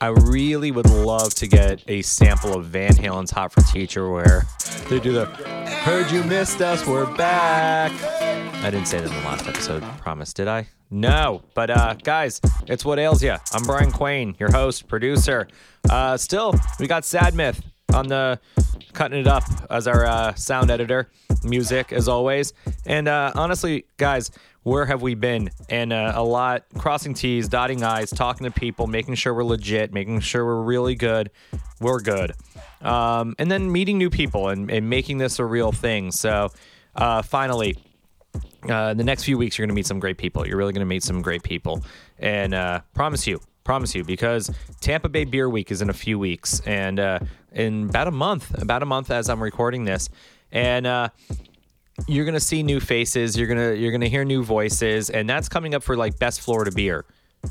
I really would love to get a sample of Van Halen's Hot for Teacher where they do the Heard you missed us, we're back. I didn't say that in the last episode, promise, did I? No, but uh, guys, it's what ails ya. I'm Brian Quain, your host, producer. Uh, still, we got Sad Myth on the cutting it up as our uh, sound editor, music as always. And uh, honestly, guys, where have we been? And uh, a lot crossing T's, dotting I's, talking to people, making sure we're legit, making sure we're really good. We're good. Um, and then meeting new people and, and making this a real thing. So uh, finally, uh, the next few weeks, you're going to meet some great people. You're really going to meet some great people. And uh, promise you, promise you, because Tampa Bay Beer Week is in a few weeks and uh, in about a month, about a month as I'm recording this. And uh, you're gonna see new faces. You're gonna you're gonna hear new voices, and that's coming up for like best Florida beer.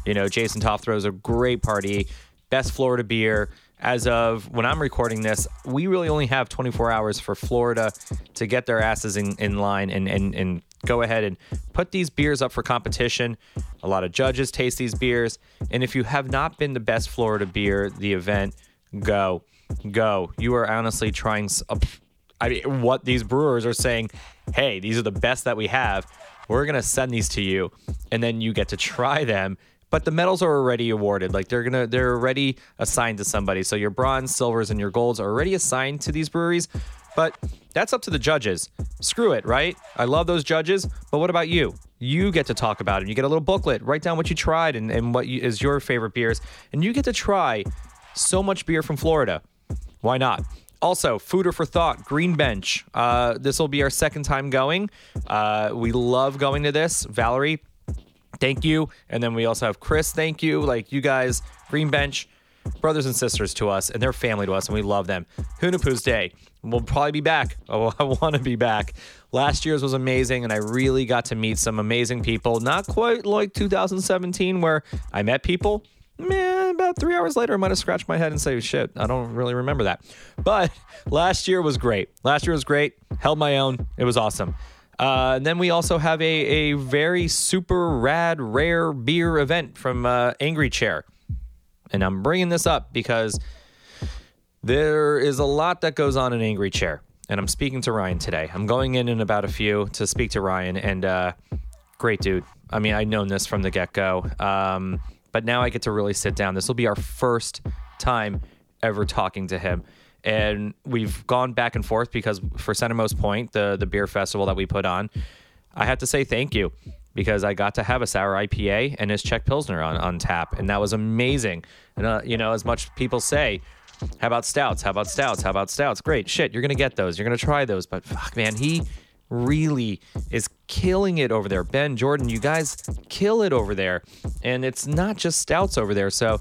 You know, Jason Toff throws a great party. Best Florida beer. As of when I'm recording this, we really only have 24 hours for Florida to get their asses in, in line and, and, and go ahead and put these beers up for competition. A lot of judges taste these beers. And if you have not been the best Florida beer, the event, go. Go. You are honestly trying. I mean, what these brewers are saying, hey, these are the best that we have. We're going to send these to you. And then you get to try them. But the medals are already awarded. Like they're gonna they're already assigned to somebody. So your bronze silvers and your golds are already assigned to these breweries. But that's up to the judges. Screw it right? I love those judges but what about you? You get to talk about it you get a little booklet. Write down what you tried and, and what you, is your favorite beers. And you get to try so much beer from florida. Why not also, Fooder for Thought, Green Bench. Uh, this will be our second time going. Uh, we love going to this. Valerie, thank you. And then we also have Chris, thank you. Like you guys, Green Bench, brothers and sisters to us, and they're family to us, and we love them. Hunahpu's Day. We'll probably be back. Oh, I want to be back. Last year's was amazing, and I really got to meet some amazing people. Not quite like 2017, where I met people. Man, about three hours later, I might have scratched my head and say, shit, I don't really remember that. But last year was great. Last year was great. Held my own. It was awesome. Uh, and then we also have a, a very super rad, rare beer event from uh, Angry Chair. And I'm bringing this up because there is a lot that goes on in Angry Chair. And I'm speaking to Ryan today. I'm going in in about a few to speak to Ryan. And uh, great dude. I mean, I've known this from the get go. Um, but now I get to really sit down. This will be our first time ever talking to him and we've gone back and forth because for Centermost Point, the the beer festival that we put on, I have to say thank you because I got to have a sour IPA and his Czech Pilsner on, on tap, and that was amazing. And uh, you know, as much people say, how about stouts? How about stouts? How about stouts? Great shit, you're gonna get those. You're gonna try those, but fuck, man, he really is killing it over there. Ben Jordan, you guys kill it over there, and it's not just stouts over there. So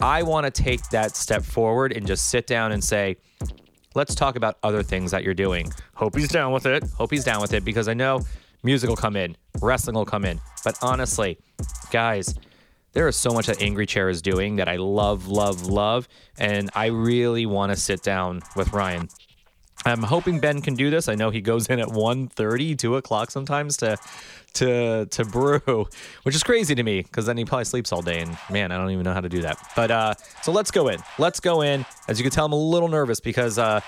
I want to take that step forward and just sit down and say, let's talk about other things that you're doing. Hope he's down with it. Hope he's down with it because I know music will come in, wrestling will come in. But honestly, guys, there is so much that Angry Chair is doing that I love, love, love. And I really want to sit down with Ryan. I'm hoping Ben can do this. I know he goes in at 1.30, 2 o'clock sometimes to to to brew, which is crazy to me because then he probably sleeps all day. And man, I don't even know how to do that. But uh, so let's go in. Let's go in. As you can tell, I'm a little nervous because uh,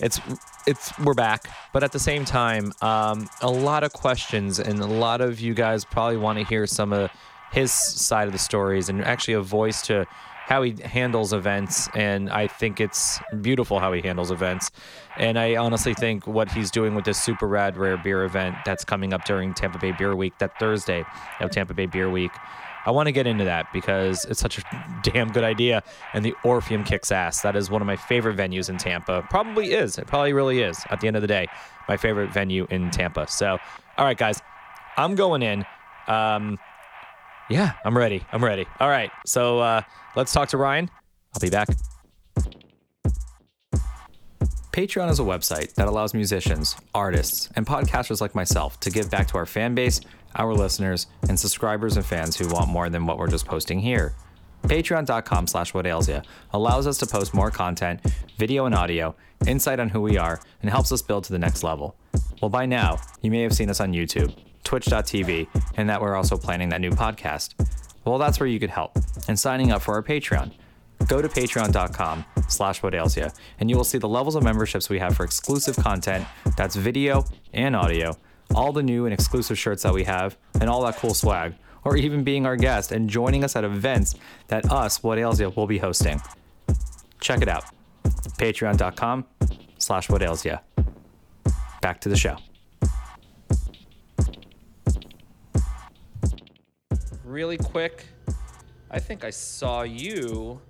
it's it's we're back, but at the same time, um, a lot of questions and a lot of you guys probably want to hear some of his side of the stories and actually a voice to how he handles events, and I think it's beautiful how he handles events. And I honestly think what he's doing with this super rad rare beer event that's coming up during Tampa Bay Beer Week, that Thursday of Tampa Bay Beer Week. I want to get into that because it's such a damn good idea, and the Orpheum kicks ass. That is one of my favorite venues in Tampa. Probably is. It probably really is. At the end of the day, my favorite venue in Tampa. So, all right, guys, I'm going in. Um, yeah, I'm ready. I'm ready. All right. So uh, let's talk to Ryan. I'll be back. Patreon is a website that allows musicians, artists, and podcasters like myself to give back to our fan base, our listeners, and subscribers and fans who want more than what we're just posting here. Patreon.com slash what allows us to post more content, video and audio, insight on who we are, and helps us build to the next level. Well, by now, you may have seen us on YouTube twitch.tv, and that we're also planning that new podcast. Well, that's where you could help and signing up for our Patreon. go to patreon.com slash ya, and you will see the levels of memberships we have for exclusive content that's video and audio, all the new and exclusive shirts that we have, and all that cool swag, or even being our guest and joining us at events that us, Ya, will be hosting. Check it out. Patreon.com slash ya. Back to the show. Really quick, I think I saw you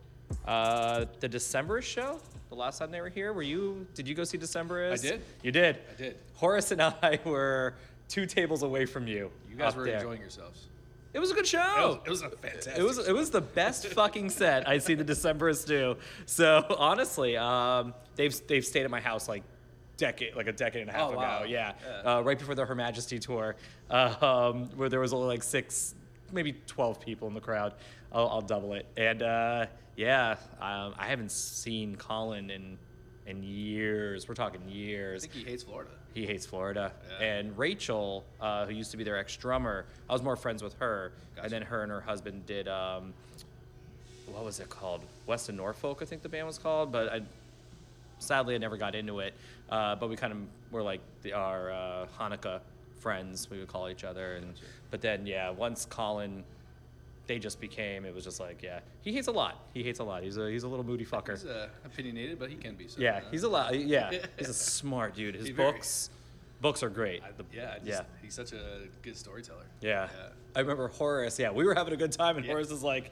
uh, the December show. The last time they were here, were you? Did you go see December? I did. You did. I did. Horace and I were two tables away from you. You guys were there. enjoying yourselves. It was a good It show. was, it was a fantastic. It was it was the best fucking set I see the Decemberists do. So honestly, um, they've they've stayed at my house like decade like a decade and a half Oh, wow. ago. Yeah, Yeah. Uh, right before the Her Majesty tour, um, where there was only like six, maybe twelve people in the crowd. I'll, I'll double it. And uh, yeah, um, I haven't seen Colin in in years. We're talking years. I think he hates Florida. He hates Florida. Yeah. And Rachel, uh, who used to be their ex drummer, I was more friends with her. Gotcha. And then her and her husband did, um, what was it called? Weston Norfolk, I think the band was called. But I, sadly, I never got into it. Uh, but we kind of were like the, our uh, Hanukkah friends, we would call each other. And But then, yeah, once Colin. They just became. It was just like, yeah, he hates a lot. He hates a lot. He's a he's a little moody fucker. He's uh, opinionated, but he can be. So, Yeah, uh, he's a lot. Yeah, he's a smart dude. His very- books, books are great. I, The- yeah, I just, yeah, He's such a good storyteller. yeah. I remember Horace. Yeah, we were having a good time, and Yeah. Horace was like,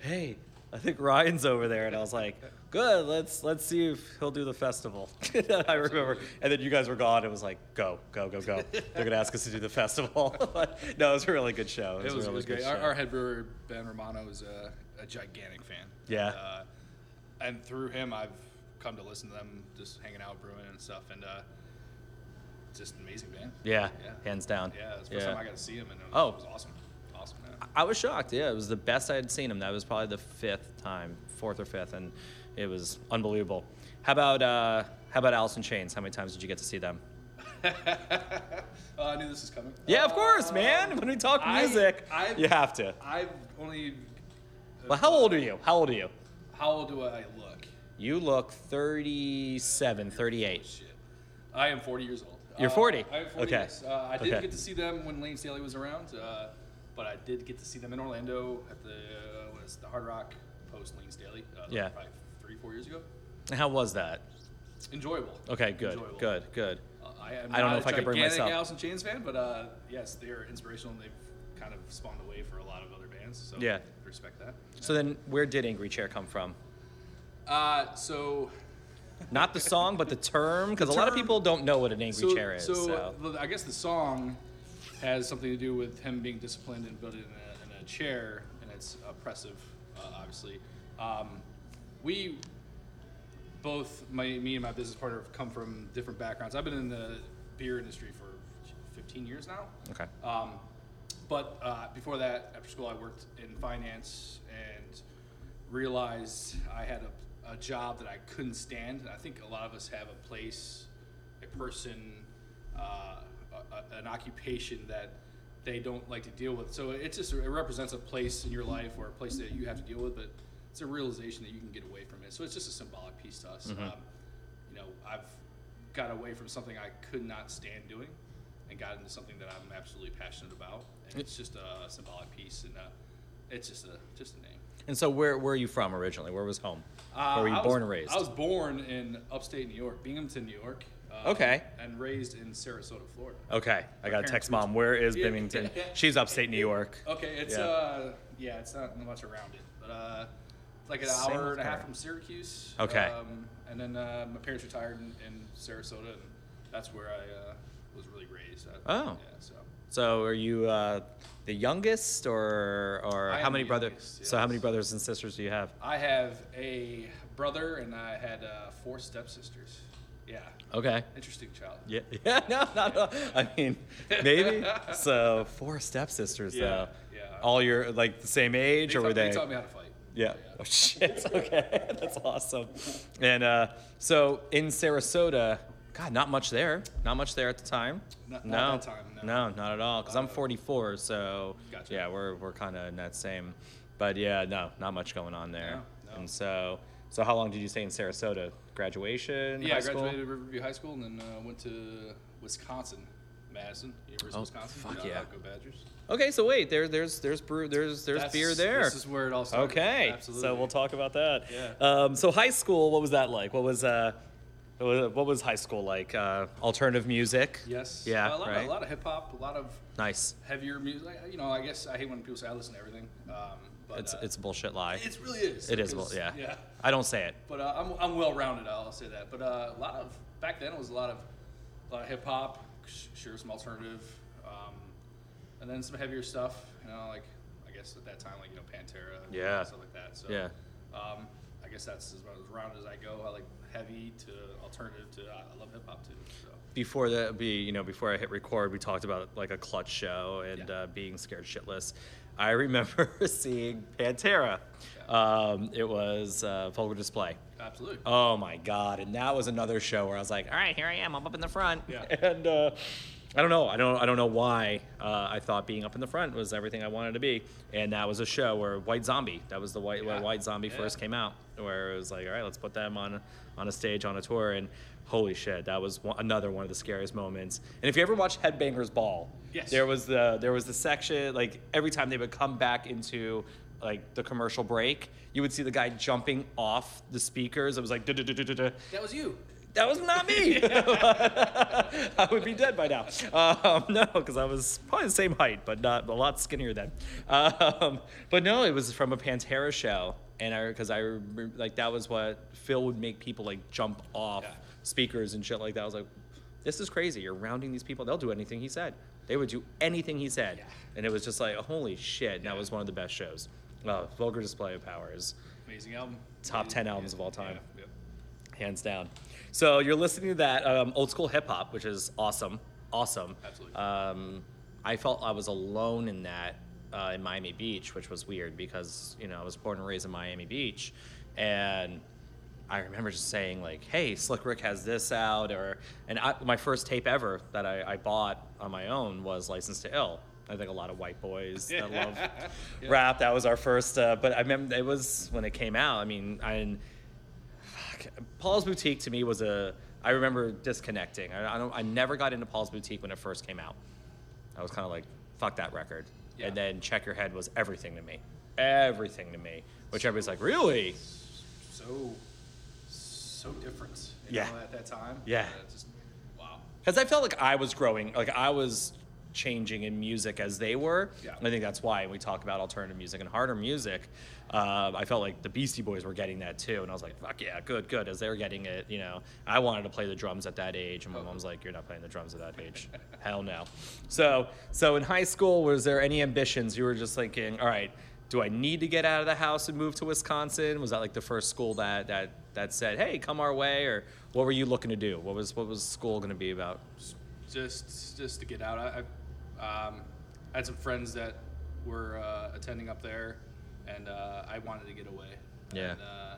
"Hey, I think Ryan's over there," and I was like, "Good. Let's let's see if he'll do the festival." I remember, and then you guys were gone. It was like, "Go, go, go, go." They're gonna ask us to do the festival. But no, it was a really good show. It was, it really was good great. Our, our head brewer Ben Romano is a, a gigantic fan. Yeah. And, uh, and through him, I've come to listen to them just hanging out, brewing and stuff, and uh, just an amazing band. yeah, Yeah. hands down. Yeah, the first time I got to see him, and it was, Oh. it was awesome. I was shocked. Yeah, it was the best I had seen him. That was probably the fifth time, fourth or fifth, and it was unbelievable. How about uh, how about Alice in Chains? How many times did you get to see them? Uh, I knew this was coming. Yeah, of course, Uh, man. When we talk I- music, I've- you have to. I've only. Well, how old are you? How old are you? How old do I look? You look 37, 38. Shit. I am 40 years old. You're Uh, 40? I am 40 Okay. yes. Uh, I did Okay. get to see them when Layne Staley was around, uh, but I did get to see them in Orlando at the uh, what is it, the Hard Rock post Layne Staley. Uh, Yeah. Probably three, four years ago. How was that? Enjoyable. Okay, good, Enjoyable. good, good. Uh, I, am I don't know if I could bring myself. Alice in Chains fan, but uh, yes, they're inspirational and they've kind of spawned the way for a lot of other bands. So Yeah. respect that. So then, where did Angry Chair come from? Uh, so Not the song, but the term, because a lot of people don't know what an Angry so, Chair is. So, So, I guess the song has something to do with him being disciplined and building in a, in a chair, and it's oppressive, uh, obviously. Um, we both, my, me and my business partner, have come from different backgrounds. I've been in the beer industry for 15 years now. okay. Um, but uh, before that, after school, I worked in finance and realized I had a, a job that I couldn't stand. And I think a lot of us have a place, a person, uh, a- an occupation that they don't like to deal with. So it just it represents a place in your life or a place that you have to deal with, but it's a realization that you can get away from it. So it's just a symbolic piece to us. Um, you know, I've got away from something I could not stand doing and got into something that I'm absolutely passionate about. And it's just a symbolic piece, and uh, it's just a just a name. And so, where, where are you from originally? Where was home? Uh, where were you I was- born and raised? I was born in upstate New York, Binghamton, New York. Uh, Okay. And raised in Sarasota, Florida. okay, I got to text mom. Where is Yeah. Binghamton? She's upstate New York. Okay, it's Yeah. uh yeah, it's not much around it, but uh, it's like an Same hour and a half from Syracuse. Okay. Um, and then uh, my parents retired in, in Sarasota, and that's where I uh, was really raised. I- Oh. Yeah. So So, are you uh, the youngest, or or I how many brothers? youngest, So, how many brothers and sisters do you have? I have a brother, and I had uh, four stepsisters. Yeah. Okay. Interesting child. Yeah, yeah, no, not at all. I mean, maybe. So four stepsisters, Yeah, though. yeah. All your like the same age, They or were they? they taught me how to fight. Yeah. Oh shit. Okay, that's awesome. And uh, so in Sarasota, God, not much there. Not much there at the time. Not- no. not time, no. not at all. Because I'm Uh, 44, so Gotcha. yeah, we're we're kind of in that same. But yeah, no, not much going on there. No, And so, so how long did you stay in Sarasota? Graduation, Yeah, high I school? graduated Riverview High School and then uh, went to Wisconsin, Madison, University Oh, of Wisconsin. fuck Shout yeah. out, Go Badgers. Okay, so wait, there, there's, there's brew, there's, there's That's- beer there. This is where it all started. Okay, Absolutely. so we'll talk about that. Yeah. Um, so high school, what was that like? What was uh, what was, high school like? Uh, alternative music. Yes. Yeah. A lot, right. of, a lot of hip hop, a lot of Nice. heavier music. You know, I guess I hate when people say I listen to everything. Um, but It's uh, it's a bullshit lie. It really is. It is. Well, yeah. Yeah. I don't say it. But uh, I'm, I'm well rounded. I'll say that. But uh, a lot of back then it was a lot of a lot of hip hop, sure some alternative, um, and then some heavier stuff. You know, like I guess at that time, like you know Pantera, and Yeah. stuff like that. So Yeah. um, I guess that's as, about as rounded as I go. I like heavy to alternative to I I love hip hop too. So before that, be you know before I hit record, we talked about like a clutch show and Yeah. uh, being scared shitless. I remember seeing Pantera. Um, it was uh, Vulgar Display. absolutely. Oh my god! And that was another show where I was like, "All right, here I am. I'm up in the front." Yeah. And uh, I don't know. I don't. I don't know why. Uh, I thought being up in the front was everything I wanted to be. And that was a show where White Zombie. That was the white where Yeah. White Zombie Yeah. first came out. Where it was like, "All right, let's put them on on a stage on a tour." And holy shit, that was one, another one of the scariest moments. And if you ever watch Headbangers Ball, Yes. there was the there was the section like every time they would come back into like the commercial break, you would see the guy jumping off the speakers. It was like. That was you. that was not me. I would be dead by now. Um, no, because I was probably the same height, but not a lot skinnier then. Um, but no, it was from a Pantera show, and I because I remember, like that was what Phil would make people like jump off Yeah. speakers and shit like that. I was like, this is crazy. You're rounding these people. They'll do anything he said. They would do anything he said, Yeah. and it was just like, holy shit. And that was one of the best shows. Uh, Vulgar Display of Power is Amazing album. Top Amazing- 10 albums of all time. Yeah, yep. hands down. So you're listening to that um, old school hip hop, which is awesome, awesome. Absolutely. Um, I felt I was alone in that uh, in Miami Beach, which was weird because you know I was born and raised in Miami Beach, and I remember just saying like, "Hey, Slick Rick has this out," or and I, my first tape ever that I, I bought on my own was License to Ill. I think a lot of white boys that love Yeah. rap. That was our first, uh, but I remember it was when it came out. I mean, I fuck, Paul's Boutique to me was a. I remember disconnecting. I, I don't. I never got into Paul's Boutique when it first came out. I was kind of like, fuck that record. Yeah. And then Check Your Head was everything to me. Everything to me. Which everybody's like, really? So so different. You Yeah. Know, at that time. Yeah. Uh, just wow. Because I felt like I was growing, like I was changing in music as they were. Yeah. And I think that's why we talk about alternative music and harder music. Uh, I felt like the Beastie Boys were getting that too, and I was like, "Fuck yeah, good, good." As they're getting it, you know, I wanted to play the drums at that age, and my Oh. mom's like, "You're not playing the drums at that age, hell no." So, so in high school, was there any ambitions? You were just thinking, "All right, do I need to get out of the house and move to Wisconsin?" Was that like the first school that that that said, "Hey, come our way," or what were you looking to do? What was what was school going to be about? just just to get out. I, I um, had some friends that were uh, attending up there, and uh, I wanted to get away. Yeah. And, uh,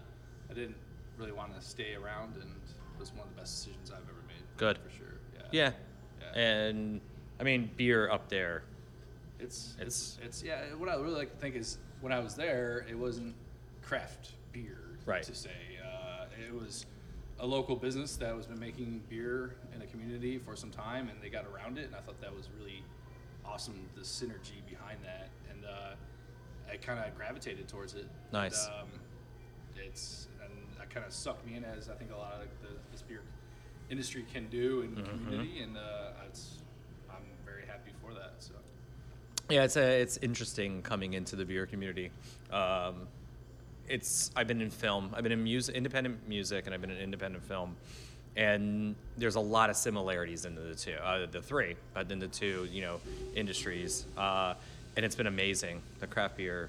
I didn't really want to stay around, and it was one of the best decisions I've ever made. Good. For sure. Yeah. Yeah. Yeah. And I mean, beer up there. It's It's- it's it's yeah. What I really like to think is when I was there, it wasn't craft beer Right. to say. Uh, it was a local business that was been making beer in a community for some time, and they got around it, and I thought that was really awesome. The synergy behind that, and uh, I kind of gravitated towards it. Nice. And, um, it's and that kind of sucked me in as I think a lot of the this beer industry can do in the Mm-hmm. community, and uh, it's I'm very happy for that. So. Yeah, it's a, it's interesting coming into the beer community. Um, it's I've been in film, I've been in music, independent music, and I've been in independent film, and there's a lot of similarities in the two, uh, the three, but in the two, you know, industries, uh, and it's been amazing. The craft beer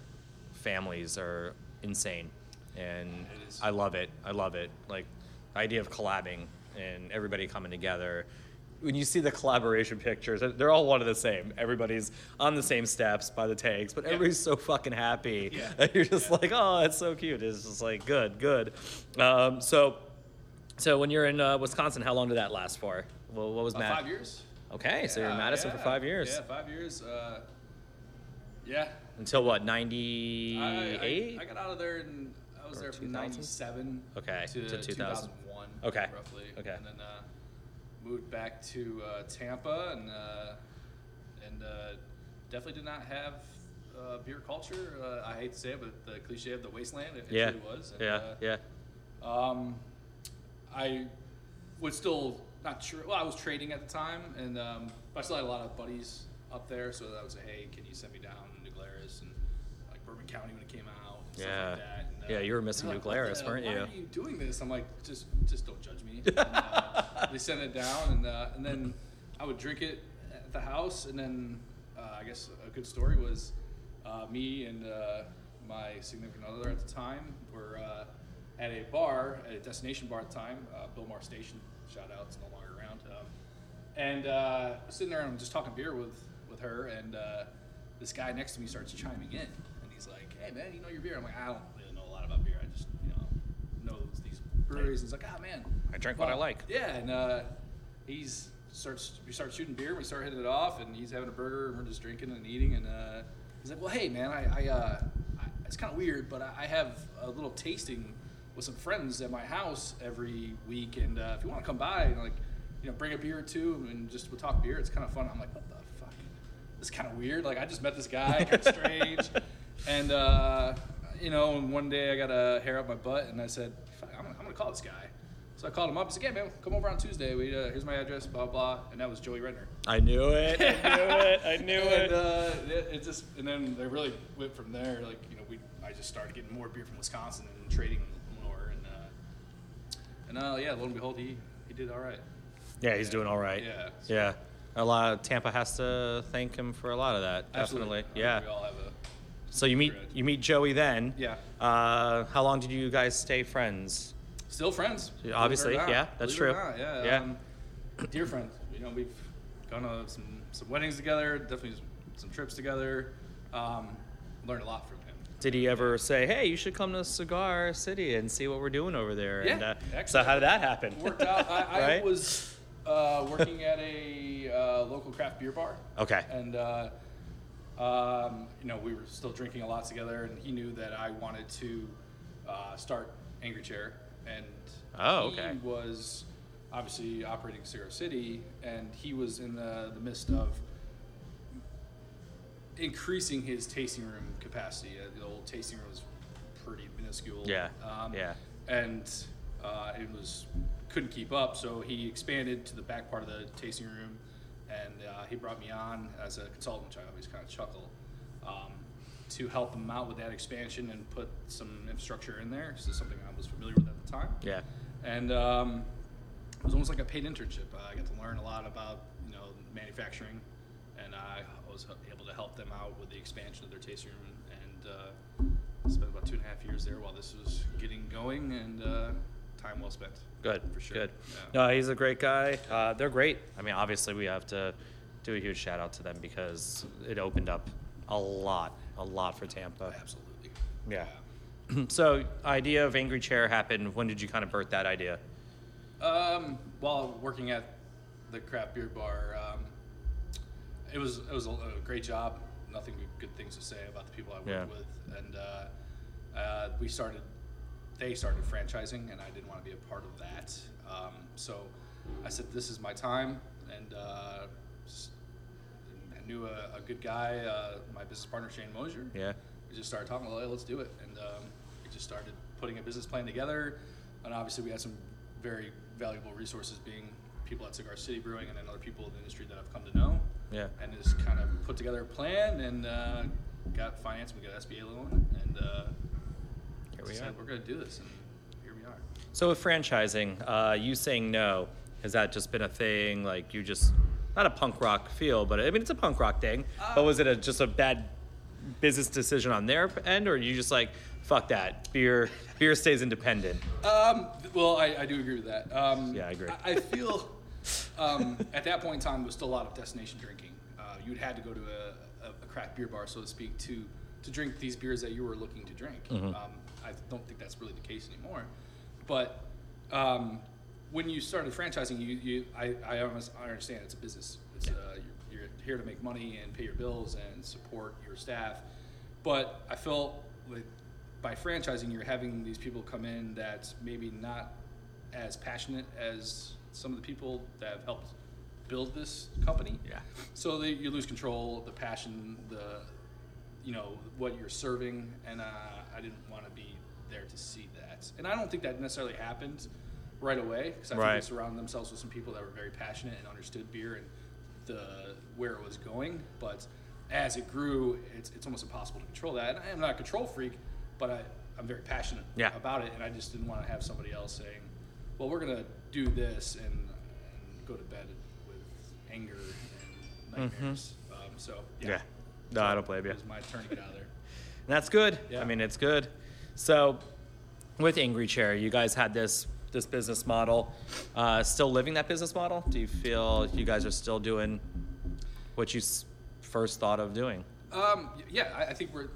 families are insane, and I love it. I love it. Like the idea of collabing and everybody coming together. When you see the collaboration pictures, they're all one of the same. Everybody's on the same steps by the tanks, but Yeah. everybody's so fucking happy. Yeah. And you're just Yeah. like, oh, that's so cute. It's just like good, good. Um, so, so when you're in uh, Wisconsin, how long did that last for? Well, what was Uh, Matt? five years. Okay, so you're in Yeah, Madison for five years. Yeah, five years. Uh, yeah. Until what? Ninety I. I got out of there and I was or there from '97 Okay, to, to 2000. 2001. Okay, roughly. okay. And then uh, moved back to uh, Tampa and uh, and uh, definitely did not have uh, beer culture. Uh, I hate to say it, but the cliche of the wasteland. It, it Yeah. really was. And, Yeah. uh, yeah. um, I was still not sure. Well, I was trading at the time, and um, but I still had a lot of buddies up there. So that was a hey, can you send me down to New Glarus and like Bourbon County when it came out? And Yeah. Stuff like that. And, uh, Yeah, you were missing New Glarus, the- weren't you? why you?" are you doing this? I'm like, just just don't judge me. And, uh, they sent it down, and uh, and then I would drink it at the house, and then uh, I guess a good story was uh, me and uh, my significant other at the time were uh, at a bar, at a destination bar at the time, uh, Billmar Station. Shout out, it's no longer around. Um, and uh, sitting there and I'm just talking beer with with her, and uh, this guy next to me starts chiming in, and he's like, "Hey man, you know your beer?" I'm like, "I don't really know a lot about beer. I just you know know these breweries." And he's like, "Ah man, I drink what I like." Yeah, and uh, he's starts we start shooting beer, we start hitting it off, and he's having a burger, and we're just drinking and eating, and uh, he's like, "Well, hey man, I, I, uh, I it's kind of weird, but I, I have a little tasting." With some friends at my house every week, and uh, if you want to come by, and like, you know, bring a beer or two, and just we'll talk beer. It's kind of fun. I'm like, what the fuck? This is kind of weird. Like, I just met this guy, kind of strange, and uh, you know, and one day I got a hair up my butt, and I said, fuck, I'm gonna, I'm gonna call this guy. So I called him up. He said, "Yeah, man, come over on Tuesday. We, uh, here's my address, blah blah." And that was Joey Redner. I knew it. I knew it. I knew and, it. Uh, it, it just and then they really went from there. Like you know, we I just started getting more beer from Wisconsin and trading more, and and uh, yeah, lo and behold, he he did all right. Yeah, he's doing all right. Yeah. Yeah. A lot of Tampa has to thank him for a lot of that. Absolutely. Definitely. I We all have a So you meet you meet Joey then. Yeah. Uh, how long did you guys stay friends? still friends. Yeah, believe it obviously, not. yeah, that's true. not, Yeah. Yeah. Um, dear friends. You know, we've gone to some some weddings together. Definitely some trips together. Um, learned a lot from. Did he ever say, "Hey, you should come to Cigar City and see what we're doing over there"? Yeah, And, uh, so how did that happen? Worked out. I, I Right? was uh, working at a uh, local craft beer bar. Okay. And uh, um, you know, we were still drinking a lot together, and he knew that I wanted to uh, start Angry Chair, and Oh, okay. he was obviously operating Cigar City, and he was in the, the midst of increasing his tasting room capacity. Uh, the old tasting room was pretty minuscule. Yeah, Um, yeah. And uh, it was couldn't keep up, so he expanded to the back part of the tasting room, and uh, he brought me on as a consultant, which I always kind of chuckle, um, to help him out with that expansion and put some infrastructure in there. This is something I was familiar with at the time Yeah. and um, it was almost like a paid internship. Uh, I got to learn a lot about you know manufacturing, and I was able to help them out with the expansion of their tasting room, uh, spent about two and a half years there while this was getting going, and uh, time well spent. Good. for sure. Good. Yeah. No, he's a great guy. Uh, they're great. I mean, obviously, we have to do a huge shout out to them because it opened up a lot, a lot for Tampa. Absolutely. Yeah. so, idea of Angry Chair happened. When did you kind of birth that idea? Um, while working at the craft beer bar, um, it was it was a, a great job. Nothing but good things to say about the people I worked Yeah. with, and uh, uh, we started. They started franchising, and I didn't want to be a part of that. Um, so I said, "This is my time," and uh, I knew a, a good guy, uh, my business partner Shane Mosier Yeah. we just started talking. Well, hey, let's do it, and um, we just started putting a business plan together. And obviously, we had some very valuable resources, being people at Cigar City Brewing, and then other people in the industry that I've come to know. Yeah. And just kind of put together a plan, and uh, got finance. We got SBA loan, and uh, Here we said are. we're going to do this, and here we are. So, with franchising, uh, you saying no, has that just been a thing? Like, you just, not a punk rock feel, but I mean, it's a punk rock thing. but was it a, just a bad business decision on their end, or are you just like, fuck that? Beer, beer stays independent. Um, well, I, I do agree with that. Um, Yeah, I agree. I, I feel um, at that point in time, there was still a lot of destination drinking. Uh, you had to go to a, a, craft beer bar, so to speak, to to drink these beers that you were looking to drink. Mm-hmm. Um, I don't think that's really the case anymore. But um, when you started franchising, you, you I, I almost I understand it's a business. It's, uh, you're, you're here to make money and pay your bills and support your staff. But I felt like by franchising, you're having these people come in that maybe not as passionate as some of the people that have helped build this company. Yeah. So they, you lose control, the passion, the you know what you're serving, and uh, I didn't want to be there to see that. And I don't think that necessarily happened right away because I think they surrounded themselves with some people that were very passionate and understood beer and the where it was going. But as it grew, it's, it's almost impossible to control that. And I'm not a control freak, but I, I'm very passionate Yeah. about it, and I just didn't want to have somebody else saying, "Well, we're gonna do this," and, and go to bed with anger and nightmares. Um, so Mm-hmm. Yeah. No, I don't blame you. It was my turn to get out of there. And that's good. Yeah. I mean, it's good. So, with Angry Chair, you guys had this this business model. Uh, still living that business model? Do you feel you guys are still doing what you s- first thought of doing? Um, yeah, I, I think we're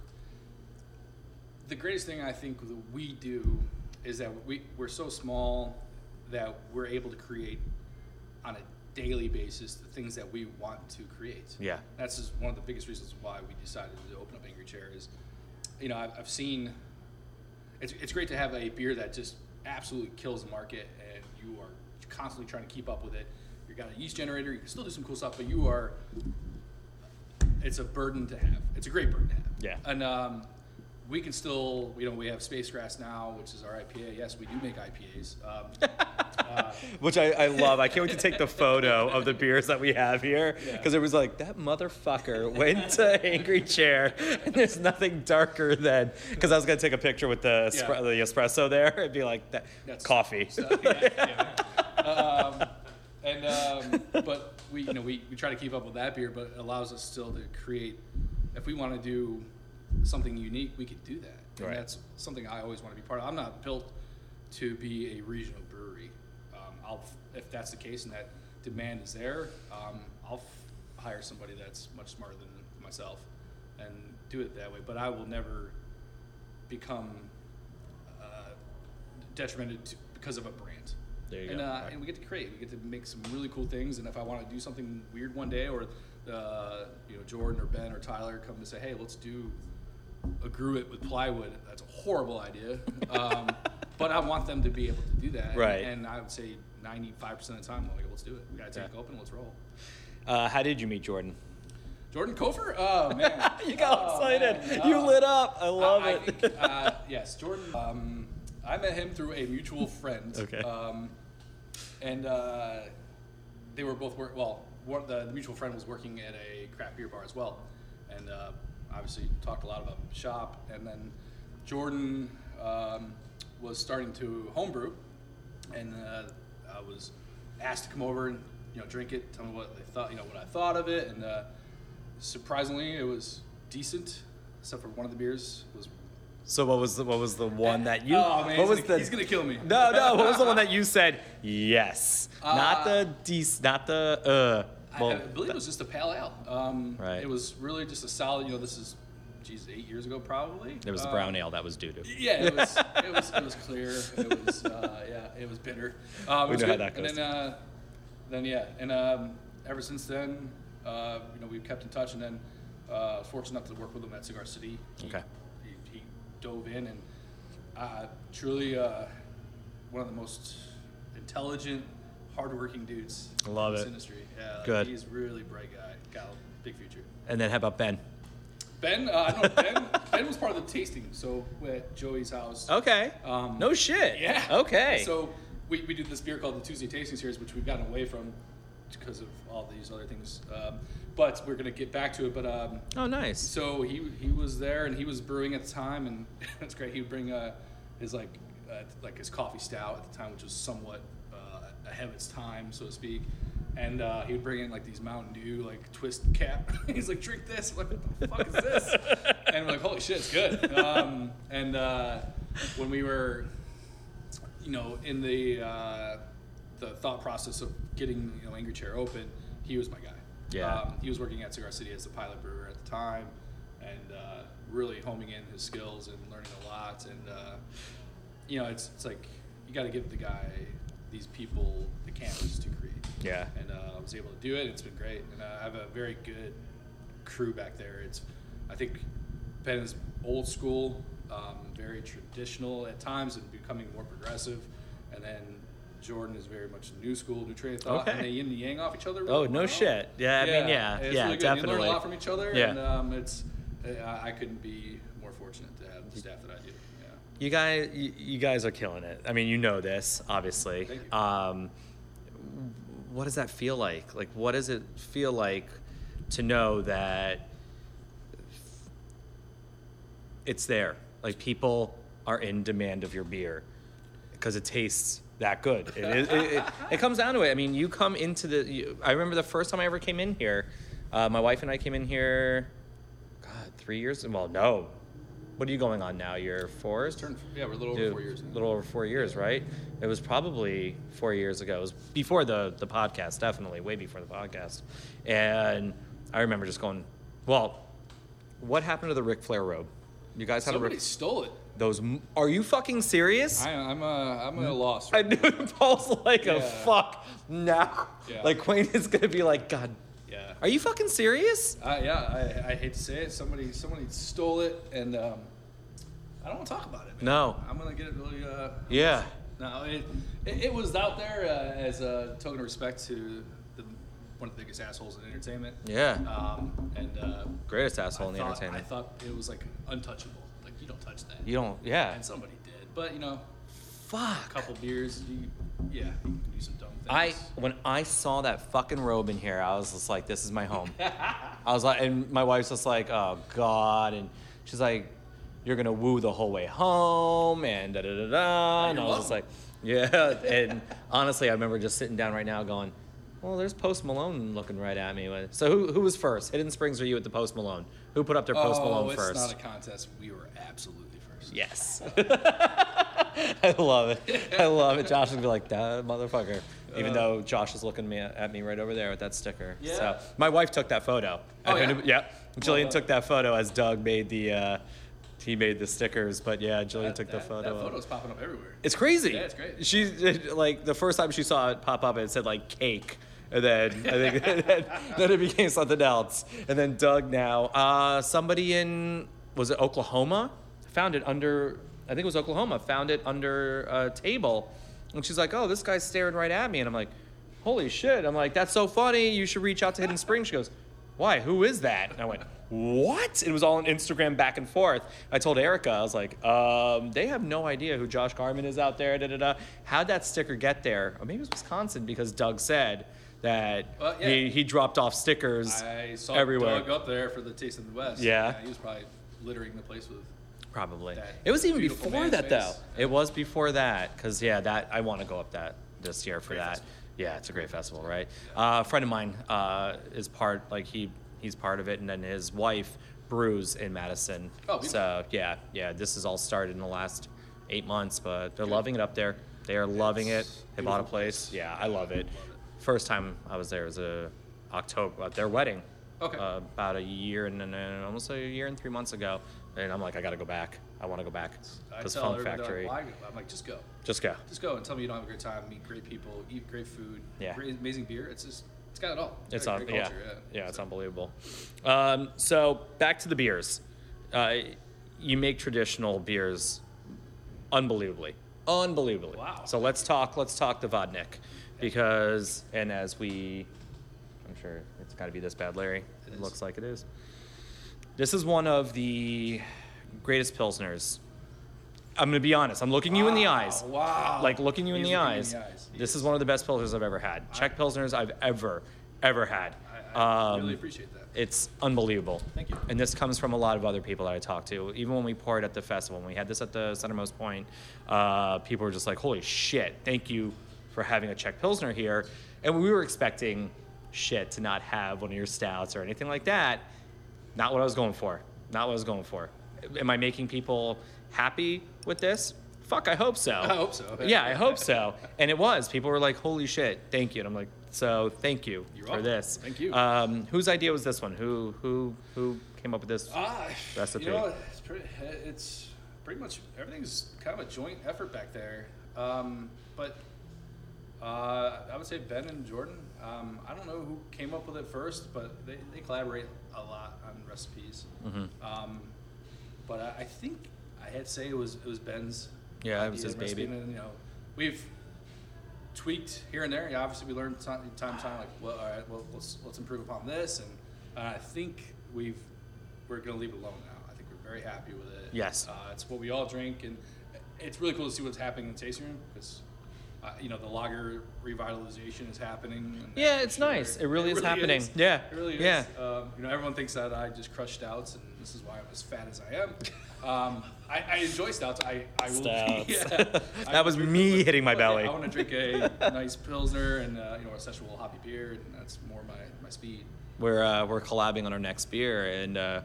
the greatest thing I think that we do is that we we're so small that we're able to create on a daily basis the things that we want to create. Yeah. that's just one of the biggest reasons why we decided to open up Angry Chair. Is you know I've, I've seen it's it's great to have a beer that just absolutely kills the market and you are constantly trying to keep up with it. You've got a yeast generator, you can still do some cool stuff, but you are it's a burden to have. It's a great burden to have. Yeah. And um, we can still, you know, we have Space Grass now, which is our IPA. Yes, we do make IPAs. Um, uh, Which I, I love. I can't wait to take the photo of the beers that we have here Yeah. because it was like that motherfucker went to Angry Chair, and there's nothing darker than because I was gonna take a picture with the Yeah. the espresso there. It'd be like that That's- coffee. yeah, yeah. Um, and um, but we, you know, we, we try to keep up with that beer, but it allows us still to create. If we want to do something unique, we could do that, and Right. that's something I always want to be part of. I'm not built to be a regional brewery. Um, I'll, if that's the case and that demand is there, um, I'll f- hire somebody that's much smarter than myself and do it that way. But I will never become uh, detrimental to, because of a brand. There you and, go. Uh, Right. and we get to create. We get to make some really cool things. And if I want to do something weird one day, or uh, you know Jordan or Ben or Tyler come to say, "Hey, let's do a gruit with plywood," that's a horrible idea. Um, but I want them to be able to do that. Right. And, I would say 95% of the time, I'm like, let's do it. We got to take Yeah. it open. Let's roll. Uh, how did you meet Jordan? Jordan Kofer? Oh man, You got Oh, excited. man. You Oh. lit up. I love I, I it. think, uh, yes, Jordan. Um, I met him through a mutual friend. Okay. Um, and uh, they were both work. Well, the mutual friend was working at a craft beer bar as well, and uh, obviously talked a lot about shop. And then Jordan um, was starting to homebrew, and uh, I was asked to come over and you know drink it, tell me what they thought, you know what I thought of it, and uh, surprisingly, it was decent. Except for one of the beers was So what was the what was the one that you? Oh, man, what he's was gonna- the? he's gonna kill me. No, no. What was the one that you said yes? not Uh, the dec- not the uh. I, Well, I believe it was just a pale ale. Um, Right. It was really just a solid. You know, this is, geez, eight years ago probably. it was the Um, brown ale that was due to. Yeah, it was. it was. It was clear. It was. Uh, yeah, it was bitter. Um, We know how that goes. And then, uh, then yeah, and um, ever since then, uh, you know, we've kept in touch. And then, uh, fortunate enough to work with him at Cigar City. He, Okay. He, he dove in and uh, truly uh, one of the most intelligent, hardworking dudes Love in this it. industry. Yeah, like, Good. He's a really bright guy. Got a big future. And then how about Ben? Ben, uh, I know Ben. Ben was part of the tasting, so at Joey's house. Okay. Um, no shit. Yeah. Okay. So we, we did this beer called the Tuesday Tasting Series, which we've gotten away from because of all these other things. Um, but we're gonna get back to it. But um, oh, nice. so he he was there and he was brewing at the time, and it's great. He would bring uh, his like uh, like his coffee stout at the time, which was somewhat ahead of its time, so to speak. And uh, he would bring in like these Mountain Dew like twist cap. He's like, drink this. I'm like, what the fuck is this? and we're like, holy shit, it's good. Um, and uh, when we were, you know, in the uh, the thought process of getting you know Angry Chair open, he was my guy. Yeah. Um, he was working at Cigar City as the pilot brewer at the time, and uh, really homing in his skills and learning a lot. And uh, you know, it's it's like you got to give the guy these people the canvas to create. Yeah. And uh, I was able to do it. It's been great, and uh, I have a very good crew back there. It's I think Ben is old school, um, very traditional at times and becoming more progressive. And then Jordan is very much new school, new train of thought, Okay. and they yin and yang off each other. really Oh, no well. shit. Yeah, I mean, yeah, it's yeah, really good. You learn a lot from each other, Yeah. and um, it's I, I couldn't be more fortunate to have the staff that I do. You guys, you, you guys are killing it. I mean, you know this, obviously. Um, what does that feel like? Like, what does it feel like to know that it's there? Like, people are in demand of your beer because it tastes that good. It, is, it, it, it comes down to it. I mean, you come into the. You, I remember the first time I ever came in here. Uh, my wife and I came in here. God, three years. Well, no. What are you going on now? You're four. It's turned, yeah, we're a little over four years now. little over four years, right? It was probably four years ago. It was before the the podcast, definitely way before the podcast. And I remember just going, "Well, what happened to the Ric Flair robe? You guys had Somebody a Ric, stole it. those? Are you fucking serious?" I, I'm a, I'm at a loss. I Right knew Paul's like oh, a fuck now. Yeah. Like Quain is gonna be like, God, Yeah. are you fucking serious? Uh, yeah, I, I hate to say it. Somebody somebody stole it, and um, I don't want to talk about it. Man. No. I'm gonna get it really. Uh, Yeah. no, it, it it was out there uh, as a token of respect to the, one of the biggest assholes in entertainment. Yeah. Um, and uh, Greatest asshole I in the thought, entertainment. I thought it was like untouchable. Like you don't touch that. You don't. Yeah. And somebody did, but you know, a Fuck. couple beers, you, yeah, you can do some dumb things. I when I saw that fucking robe in here, I was just like, "This is my home." I was like, and my wife's just like, "Oh God," and she's like, "You're gonna woo the whole way home," and da da da da. And I was just like, "Yeah." And honestly, I remember just sitting down right now, going, "Well, there's Post Malone looking right at me." So who who was first? Hidden Springs or you at the Post Malone? Who put up their Post oh, Malone it's first? not a contest. We were absolutely first. Yes. I love it. I love it. Josh would be like, that motherfucker. Even Uh. though Josh is looking me at me right over there with that sticker. Yeah. So my wife took that photo. Oh, yeah? yeah. Jillian uh, took that photo as Doug made the uh, he made the stickers. But yeah, Jillian That, took that, the photo. That photo's popping up everywhere. It's crazy. Yeah, it's great. She like the first time she saw it pop up, it said like cake, and then I think then, then it became something else. And then Doug now, uh, somebody in was it Oklahoma found it under I think it was Oklahoma found it under a table, and she's like, oh, this guy's staring right at me, and I'm like, holy shit! I'm like, that's so funny. You should reach out to Hidden Spring. She goes. Why? Who is that? And I went, what? It was all on Instagram back and forth. I told Erica, I was like, um, they have no idea who Josh Garman is out there. Da, da, da. How'd that sticker get there? Or maybe it was Wisconsin because Doug said that Well, yeah. he, he dropped off stickers I saw everywhere. Doug up there for the Taste of the West. Yeah. he was probably littering the place with. Probably. That It was even before that, though. It was before that, because yeah, that I want to go up that this year for Great that. festival. Yeah, it's a great festival, right? Uh, a friend of mine uh, is part, like he he's part of it, and then his wife brews in Madison. Oh, so yeah, yeah, this has all started in the last eight months, but they're loving it up there. They are loving it. They bought a place. place. Yeah, I love it. Love it. First time I was there was a October, uh, their wedding. Okay. Uh, about a year and then uh, almost a year and three months ago, and I'm like, I gotta go back. I want to go back. I This tell Fun Factory. Like? I'm like, just go. Just go. Just go and tell me you don't have a great time. Meet great people. Eat great food. Yeah. Great, amazing beer. It's just, it's got it all. It's got a on. Yeah. culture, yeah, it's unbelievable. Um, so back to the beers. Uh, you make traditional beers unbelievably, unbelievably. Wow. So let's talk. Let's talk the Vodnik, because and as we, I'm sure it's got to be this bad, Larry. It It, looks like it is. This is one of the greatest pilsners. I'm gonna be honest. I'm looking you in the Wow, eyes. wow. Like looking you in He's the looking in eyes. the eyes. This is. one of the best pilsners I've ever had. Czech pilsners I've ever, ever had. I, I Um, really appreciate that. It's unbelievable. Thank you. And this comes from a lot of other people that I talked to. Even when we poured at the festival, when we had this at the Centermost Point, uh, people were just like, "Holy shit! Thank you for having a Czech Pilsner here." And we were expecting shit to not have one of your stouts or anything like that. Not what I was going for. Not what I was going for. Am I making people happy with this? Fuck, I hope so. I hope so. Yeah, I hope so. And it was. People were like, "Holy shit, thank you!" And I'm like, "So thank you You're for welcome. this." Thank you. Um, whose idea was this one? Who who who came up with this? Ah, recipe. You know, it's pretty. It's pretty much everything's kind of a joint effort back there. Um, but uh, I would say Ben and Jordan. Um, I don't know who came up with it first, but they, they collaborate a lot on recipes. Mhm. Um, but I, I think I had to say it was it was Ben's. Yeah, it was his baby. And, you know, we've tweaked here and there. Yeah, obviously we learned time time to time like, well, all right, well, let's let's improve upon this, and uh, I think we've we're gonna leave it alone now. I think we're very happy with it. Yes. uh, it's what we all drink, and it's really cool to see what's happening in the tasting room because. Uh, you know the lager revitalization is happening. Yeah, it's for nice. It really is happening. is. Yeah. it really is. Yeah. Um, you know, everyone thinks that I just crush stouts, and this is why I'm as fat as I am. Um, I, I enjoy stouts. I, I will. Stouts. yeah. I That was me them, hitting my but, yeah, belly. I want to drink a nice pilsner and uh, you know a sexual hoppy beer, and that's more my, my speed. we're uh, we're collabing on our next beer, and uh,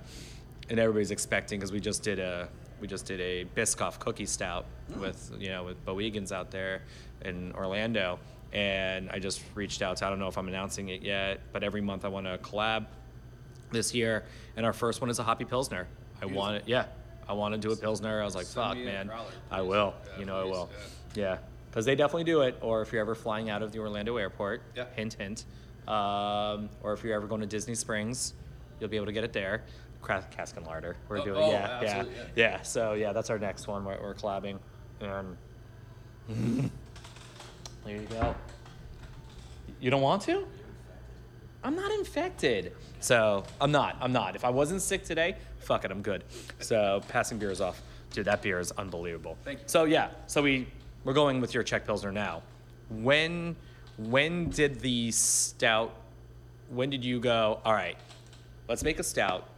and everybody's expecting because we just did a we just did a Biscoff cookie stout with you know with Bowigens out there in Orlando, and I just reached out. to I don't know if I'm announcing it yet, but every month I want to collab this year, and our first one is a hoppy pilsner. I Beautiful. want it, yeah. I want to do a pilsner. I was like, fuck, man, I will. Yeah, you know, I will. Yeah, because they definitely do it. Or if you're ever flying out of the Orlando airport, Yeah. hint, hint. Um, or if you're ever going to Disney Springs, you'll be able to get it there. Cask and Larder. We're Oh, doing, oh, yeah, yeah, absolutely, yeah, So yeah, that's our next one. We're, we're collabing, and there you go. You don't want to? I'm not infected. So I'm not. I'm not. If I wasn't sick today, fuck it, I'm good. So passing beers off. Dude, that beer is unbelievable. Thank you. So yeah, so we we're going with your Czech Pilsner now. When when did the stout when did you go, all right, let's make a stout.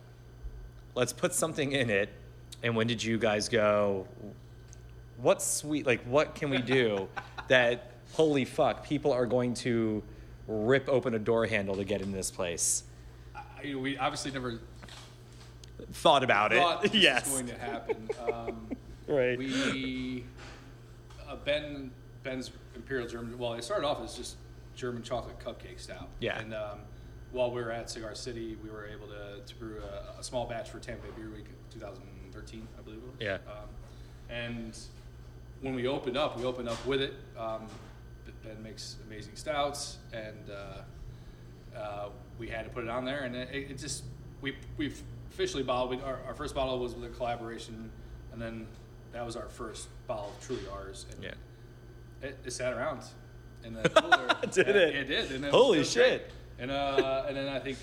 Let's put something in it. And when did you guys go, what's sweet like what can we do that holy fuck, people are going to rip open a door handle to get in this place? I, we obviously never Thought about thought it. this yes. was going to happen. Um, right. we uh, Ben Ben's Imperial German. Well, it started off as just German chocolate cupcake stout. Yeah. And um, while we were at Cigar City, we were able to, to brew a, a small batch for Tampa Bay Beer Week 2013, I believe it was. Yeah. Um, and when we opened up, we opened up with it. Um, Ben makes amazing stouts, and uh, uh, we had to put it on there, and it, it just we we've officially bottled. We, our, our first bottle was with a collaboration, and then that was our first bottle truly ours. And Yeah. it, it sat around in the cooler. Did it? It did. And it Holy was great. shit. And uh, and then I think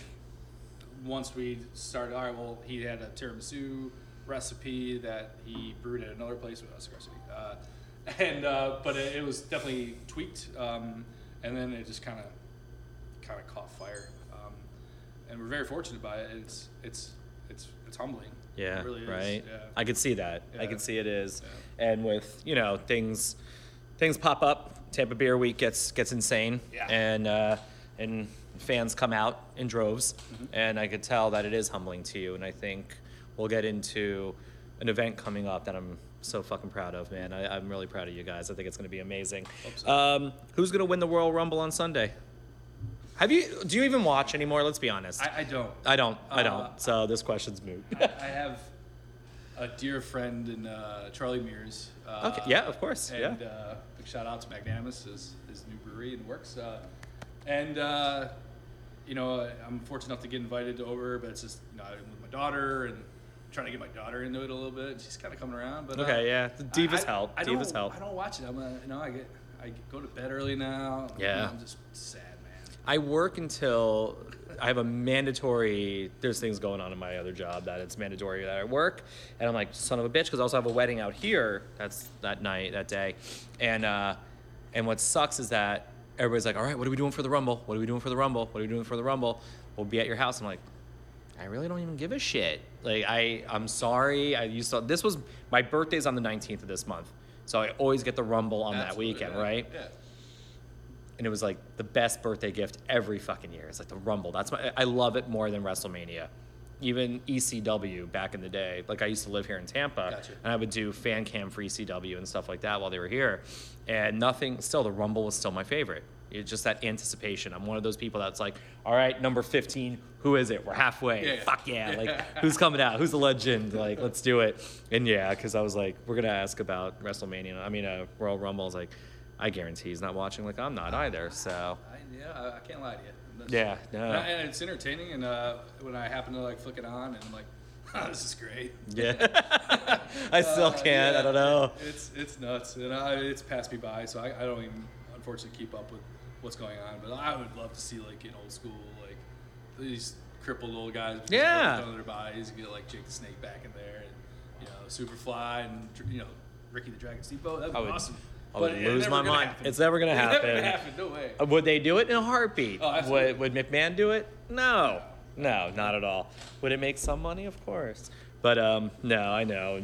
once we started, all right, well, he had a tiramisu recipe that he brewed at another place with us. Uh, and uh, but it, it was definitely tweaked, um, and then it just kind of kind of caught fire. Um, and we're very fortunate by it. It's it's it's it's humbling. Yeah, it really is. right. Yeah. I could see that. I Yeah. could see it is. Yeah. And with you know things, things pop up. Tampa Beer Week gets gets insane, Yeah. and uh, and fans come out in droves, Mm-hmm. and I could tell that it is humbling to you. And I think we'll get into an event coming up that I'm so fucking proud of, man. I, I'm really proud of you guys. I think it's going to be amazing. So. Um, who's going to win the Royal Rumble on Sunday? Have you? Do you even watch anymore? Let's be honest. I, I don't. I don't. I Uh, don't. So this question's moot. I, I have a dear friend in uh, Charlie Mears. Uh, Okay, yeah, of course, yeah. And uh, big shout out to Magnanimous, his, his new brewery and works. Uh, and uh, you know, I'm fortunate enough to get invited over, but it's just you know I'm with my daughter and trying to get my daughter into it a little bit. She's kind of coming around, but uh, Okay, yeah. The divas I, I, help. I Divas don't, help. I don't watch it. I'm a, you know I get I go to bed early now. Yeah. I'm just sad, man. I work until I have a mandatory. There's things going on in my other job that it's mandatory that I work, and I'm like son of a bitch because I also have a wedding out here. That's that night, that day, and uh, and what sucks is that everybody's like, all right, what are we doing for the rumble? What are we doing for the rumble? What are we doing for the rumble? We'll be at your house. I'm like. I really don't even give a shit. Like I, I'm sorry. I used to. This was my birthday's on the 19th of this month, so I always get the rumble on that weekend, yeah, right? Yeah. and it was like the best birthday gift every fucking year. It's like the Rumble. That's my, I love it more than WrestleMania. Even ECW back in the day, like I used to live here in Tampa, Gotcha. and I would do fan cam for ECW and stuff like that while they were here. And nothing, still, the Rumble was still my favorite. It's just that anticipation. I'm one of those people that's like, all right, number 15, who is it? We're halfway. Yeah, yeah. Fuck yeah. Like, who's coming out? Who's the legend? Like, let's do it. And yeah, because I was like, we're going to ask about WrestleMania. I mean, uh, Royal Rumble. I was like, I guarantee he's not watching. Like, I'm not either. So, I, yeah, I, I can't lie to you. That's- yeah, no. And, I- and it's entertaining, and uh, when I happen to like flick it on, and I'm like, this is great. Yeah. I still Uh, can't. I yeah, don't know. It's it's nuts, and I, it's passed me by, so I, I don't even unfortunately keep up with what's going on. But I would love to see like in old school, like these crippled old guys. with Yeah. their bodies, get like Jake the Snake back in there, and you know Superfly and you know Ricky the Dragon Steamboat. That'd be I would- awesome. I would But it lose my mind. happen. It's never gonna It's never happen. gonna happen. No way. Uh, Would they do it in a heartbeat? Oh, absolutely. would, would McMahon do it? No. No, not at all. Would it make some money? Of course. But um, no, I know.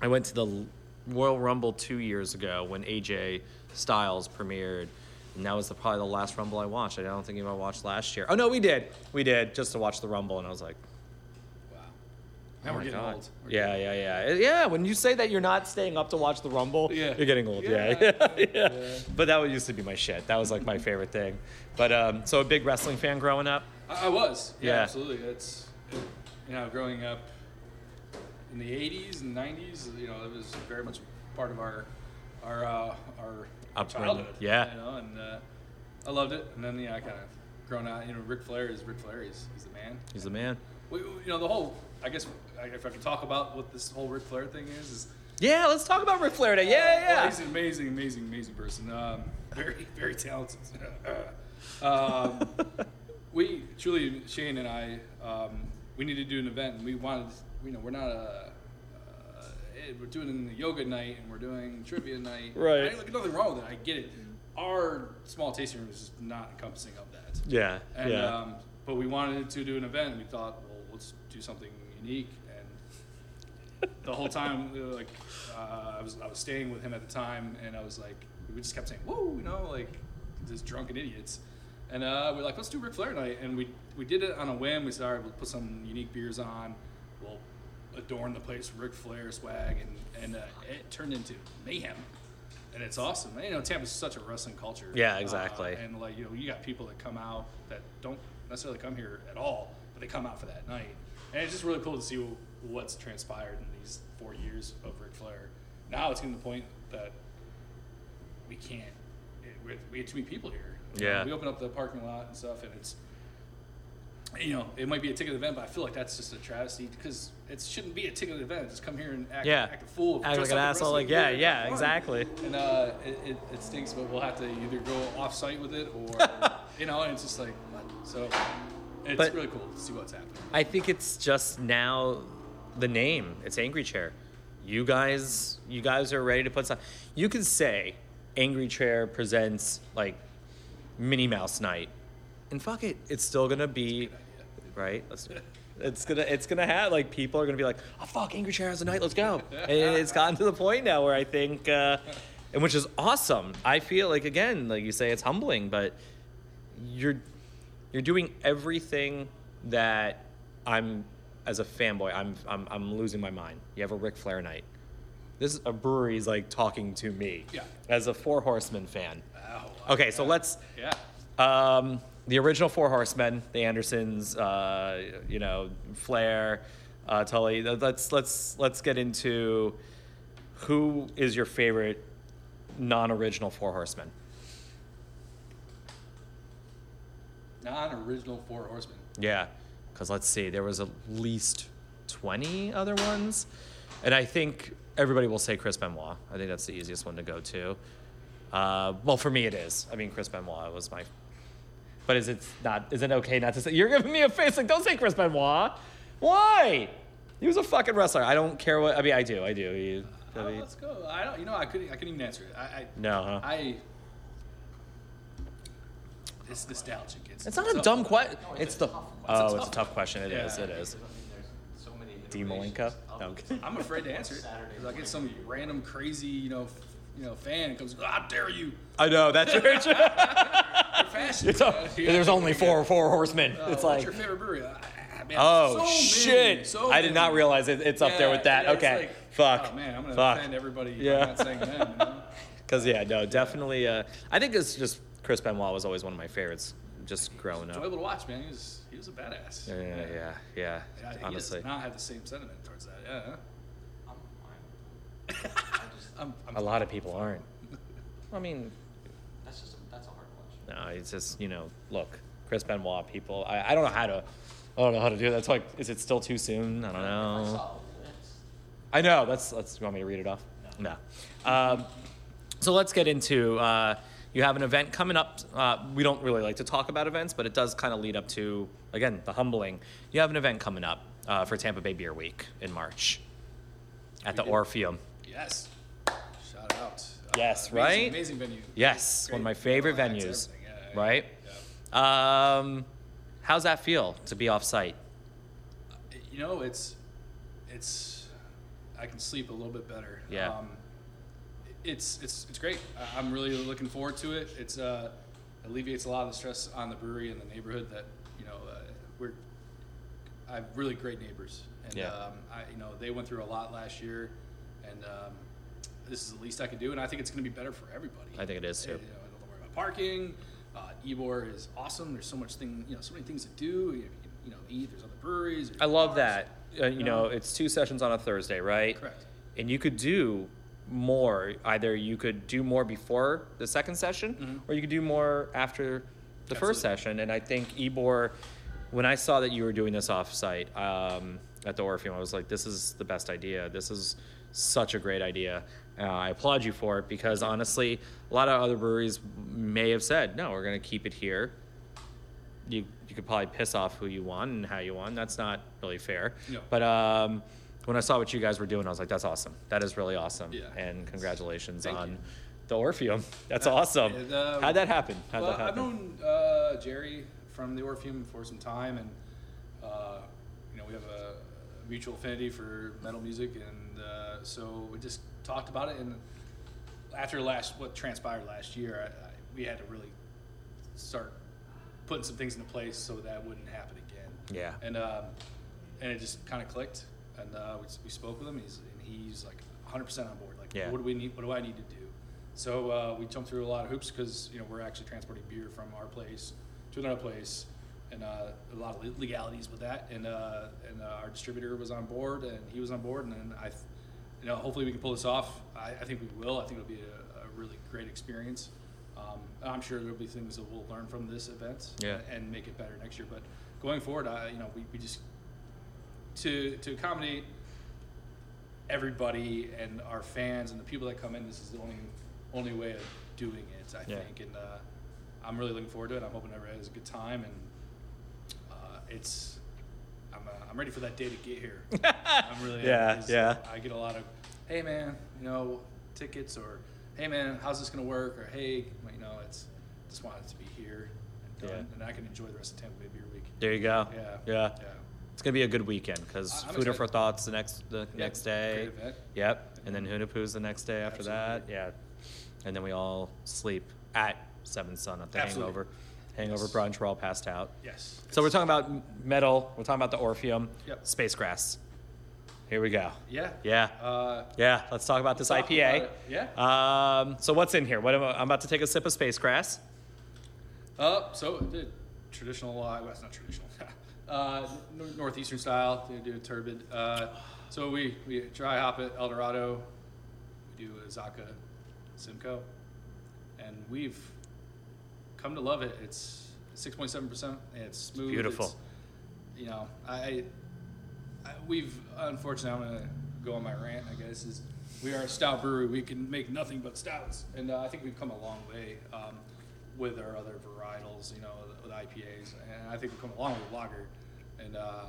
I went to the Royal Rumble two years ago when AJ Styles premiered. And that was the, probably the last Rumble I watched. I don't think I watched last year. Oh, no, we did. We did, just to watch the Rumble. And I was like, Wow. Now oh we're getting God. old. We're Yeah, yeah, yeah. Yeah, when you say that you're not staying up to watch the Rumble, Yeah. you're getting old. Yeah. Yeah. Yeah. Yeah. But that used to be my shit. That was like my favorite thing. But um, so a big wrestling fan growing up. I, I was. Yeah, absolutely. It's you know, growing up in the '80s and '90s, you know, it was very much part of our our uh, our Upbringing. childhood. Yeah. you know, and uh, I loved it. And then yeah, I kind of grown out. You know, Ric Flair is Ric Flair. He's, he's the man. He's the man. We, you know, the whole. I guess if I could talk about what this whole Ric Flair thing is, is Yeah, let's talk about Ric Flair today. Yeah, well, yeah. he's an amazing, amazing, amazing person. Um, very, very talented. um, we, Julie, Shane, and I, um, we need to do an event, and we wanted, you know, we're not a. We're doing a yoga night, and we're doing trivia night. Right. I, like, nothing wrong with it. I get it. Our small tasting room is just not encompassing of that. Yeah, And, yeah. um, but we wanted to do an event, and we thought, well, let's do something unique. And the whole time, we like, uh, I was I was staying with him at the time, and I was like, we just kept saying, "Whoa," you know, like just drunken idiots. And uh, we're like, let's do Ric Flair night, and we we did it on a whim. We said, all right, we'll put some unique beers on, we'll adorn the place with Ric Flair swag, and and uh, it turned into mayhem. And it's awesome. You know, Tampa's such a wrestling culture. Yeah, exactly. Uh, and like you know, you got people that come out that don't necessarily come here at all, but they come out for that night. And it's just really cool to see what's transpired in these four years of Ric Flair. Now it's getting to the point that we can't. It, we, we have too many people here. You know, Yeah. we open up the parking lot and stuff, and it's. You know, it might be a ticket event, but I feel like that's just a travesty because it shouldn't be a ticket event. Just come here and act, Yeah. act a fool, Act like an asshole, like, yeah, yeah, exactly. And uh, it, it, it stinks, but we'll have to either go off site with it or, you know, and it's just like, what? So it's But- really cool to see what's happening. I think it's just now the name. It's Angry Chair. You guys, you guys are ready to put some. You can say Angry Chair presents like Minnie Mouse Night, and fuck it, it's still gonna be right. Let's do it. It's gonna, it's gonna have like people are gonna be like, oh fuck, Angry Chair has a night. Let's go. And it's gotten to the point now where I think, uh, and which is awesome. I feel like again, like you say, it's humbling, but you're you're doing everything that I'm as a fanboy. I'm I'm I'm losing my mind. You have a Ric Flair night. This is a brewery's like talking to me Yeah. as a Four Horsemen fan. Ow. Okay, so let's Yeah. um, the original Four Horsemen, the Andersons, uh, you know, Flair, uh, Tully. Let's let's let's get into who is your favorite non-original Four Horsemen. Non-original Four Horsemen. Yeah, because let's see, there was at least twenty other ones, and I think everybody will say Chris Benoit. I think that's the easiest one to go to. Uh, well, for me, it is. I mean, Chris Benoit was my. But is it not? Is it okay not to say? You're giving me a face like, don't say Chris Benoit. Why? He was a fucking wrestler. I don't care what. I mean, I do. I do. He, I mean, let's go. I don't. You know, I couldn't. I couldn't even answer it. I. I no, huh? I it's nostalgic. It's, it's not a dumb question. No, It's a the. tough one. Oh, It's a it's a tough tough question. It is. Yeah. It is. Because, So many D Malenko. No, I'm, I'm afraid to answer it. Saturday 'Cause I get some random crazy, you know, f- you know, fan comes, "How dare you!" I know that's very true. You're fashion. It's a, Uh, yeah, there's only yeah. four four horsemen. Uh, it's what's like, your favorite brewery? Uh, man, oh so many, shit! so I did not realize it, it's up there with that. yeah, okay, like, fuck. Oh man, I'm gonna fuck. offend everybody. Yeah. Yeah. Not saying them. You know? Because yeah, no, definitely. Uh, I think it's just Chris Benoit was always one of my favorites, just growing up. Enjoyable to watch, man. He was he was a badass. Yeah, yeah, yeah, yeah. Yeah, he honestly, does not have the same sentiment towards that. Yeah. I'm. I just, I'm, I'm a lot of people aren't. I mean, that's just a, that's a hard question. no, it's just you know, look, Chris Benoit. People, I, I don't know how to I don't know how to do that. That's like, is it still too soon? I don't know. I know. That's that's. You want me to read it off? No. Um, so let's get into. Uh, you have an event coming up. Uh, we don't really like to talk about events, but it does kind of lead up to again the humbling. You have an event coming up uh, for Tampa Bay Beer Week in March at the We do. Orpheum. Yes. Shout out. Uh, Yes, amazing- right? Amazing venue. Yes, one of my favorite venues, everything. Right? yeah. Um, how's that feel to be off site? You know, it's it's I can sleep a little bit better. Yeah. Um, it's it's it's great. I'm really looking forward to it. It's uh alleviates a lot of the stress on the brewery and the neighborhood that you know uh, we're I have really great neighbors and Yeah. um, I you know they went through a lot last year and um, this is the least I can do and I think it's going to be better for everybody. I think it is, too. You know, I don't worry about parking. Uh, Ybor is awesome. There's so much thing you know so many things to do. You, you know eat. There's other breweries. there's I love bars. that. Uh, you know, No. it's two sessions on a Thursday, right? Correct. And you could do more. Either you could do more before the second session, Mhm. or you could do more after the first session. And I think Ybor, when I saw that you were doing this offsite um, at the Orpheum, I was like, this is the best idea. This is such a great idea. Uh, I applaud you for it because honestly, a lot of other breweries may have said, no, we're going to keep it here you you could probably piss off who you want and how you want. That's not really fair. No. But um, when I saw what you guys were doing, I was like, that's awesome. That is really awesome. Yeah. And congratulations Thank on you. the Orpheum. That's Uh, awesome. and, uh, How'd that happen? How'd well, that I've known uh, Jerry from the Orpheum for some time, and uh, you know we have a mutual affinity for metal music, and uh, so we just talked about it. And after last what transpired last year, I, I, we had to really start putting some things into place so that wouldn't happen again. Yeah. And um, and it just kind of clicked, and uh, we, we spoke with him. He's and he's like 100 percent on board. Like, Yeah. what do we need? What do I need to do? So uh, we jumped through a lot of hoops because you know we're actually transporting beer from our place to another place, and uh, a lot of legalities with that. And uh, and uh, our distributor was on board, and he was on board, and then I, you know, hopefully we can pull this off. I, I think we will. I think it'll be a, a really great experience. Um, I'm sure there'll be things that we'll learn from this event Yeah. and make it better next year. But going forward, I, you know, we, we just to to accommodate everybody and our fans and the people that come in. This is the only only way of doing it, I Yeah. think, and uh, I'm really looking forward to it. I'm hoping everybody has a good time, and it's I'm uh, I'm ready for that day to get here. I'm really Yeah, yeah. I get a lot of, hey man, you know, tickets or hey man, how's this gonna work or hey, you know, it's just want it to be here and done, Yeah. and I can enjoy the rest of Tampa Bay Beer Week. There you go. Yeah, Yeah. yeah. It's gonna be a good weekend because Food for. Thoughts the next the Yeah, next day. great event. Yep. And then Hunahpu's the next day after that. Yeah. And then we all sleep at Seven Sun at the Absolutely. Hangover. Hangover Yes. brunch. We're all passed out. Yes. So we're talking about m- metal. We're talking about the Orpheum. Yep. Space Grass. Here we go. Yeah. Yeah. Uh, Yeah. Let's talk about this Talk IPA. about it. Um, so what's in here? What am I, I'm about to take a sip of Space Grass. Uh, so the traditional, uh, well, it's not traditional. uh, nor- northeastern style. They do a turbid. Uh, so we we dry hop it El Dorado. We do Azacca Simcoe, and we've come to love it. It's six point seven percent. It's smooth. beautiful. It's, you know, I, I we've unfortunately I'm gonna go on my rant. I guess is we are a stout brewery. We can make nothing but stouts, and uh, I think we've come a long way um, with our other varietals. You know, with IPAs, and I think we've come a long way with lager, and uh,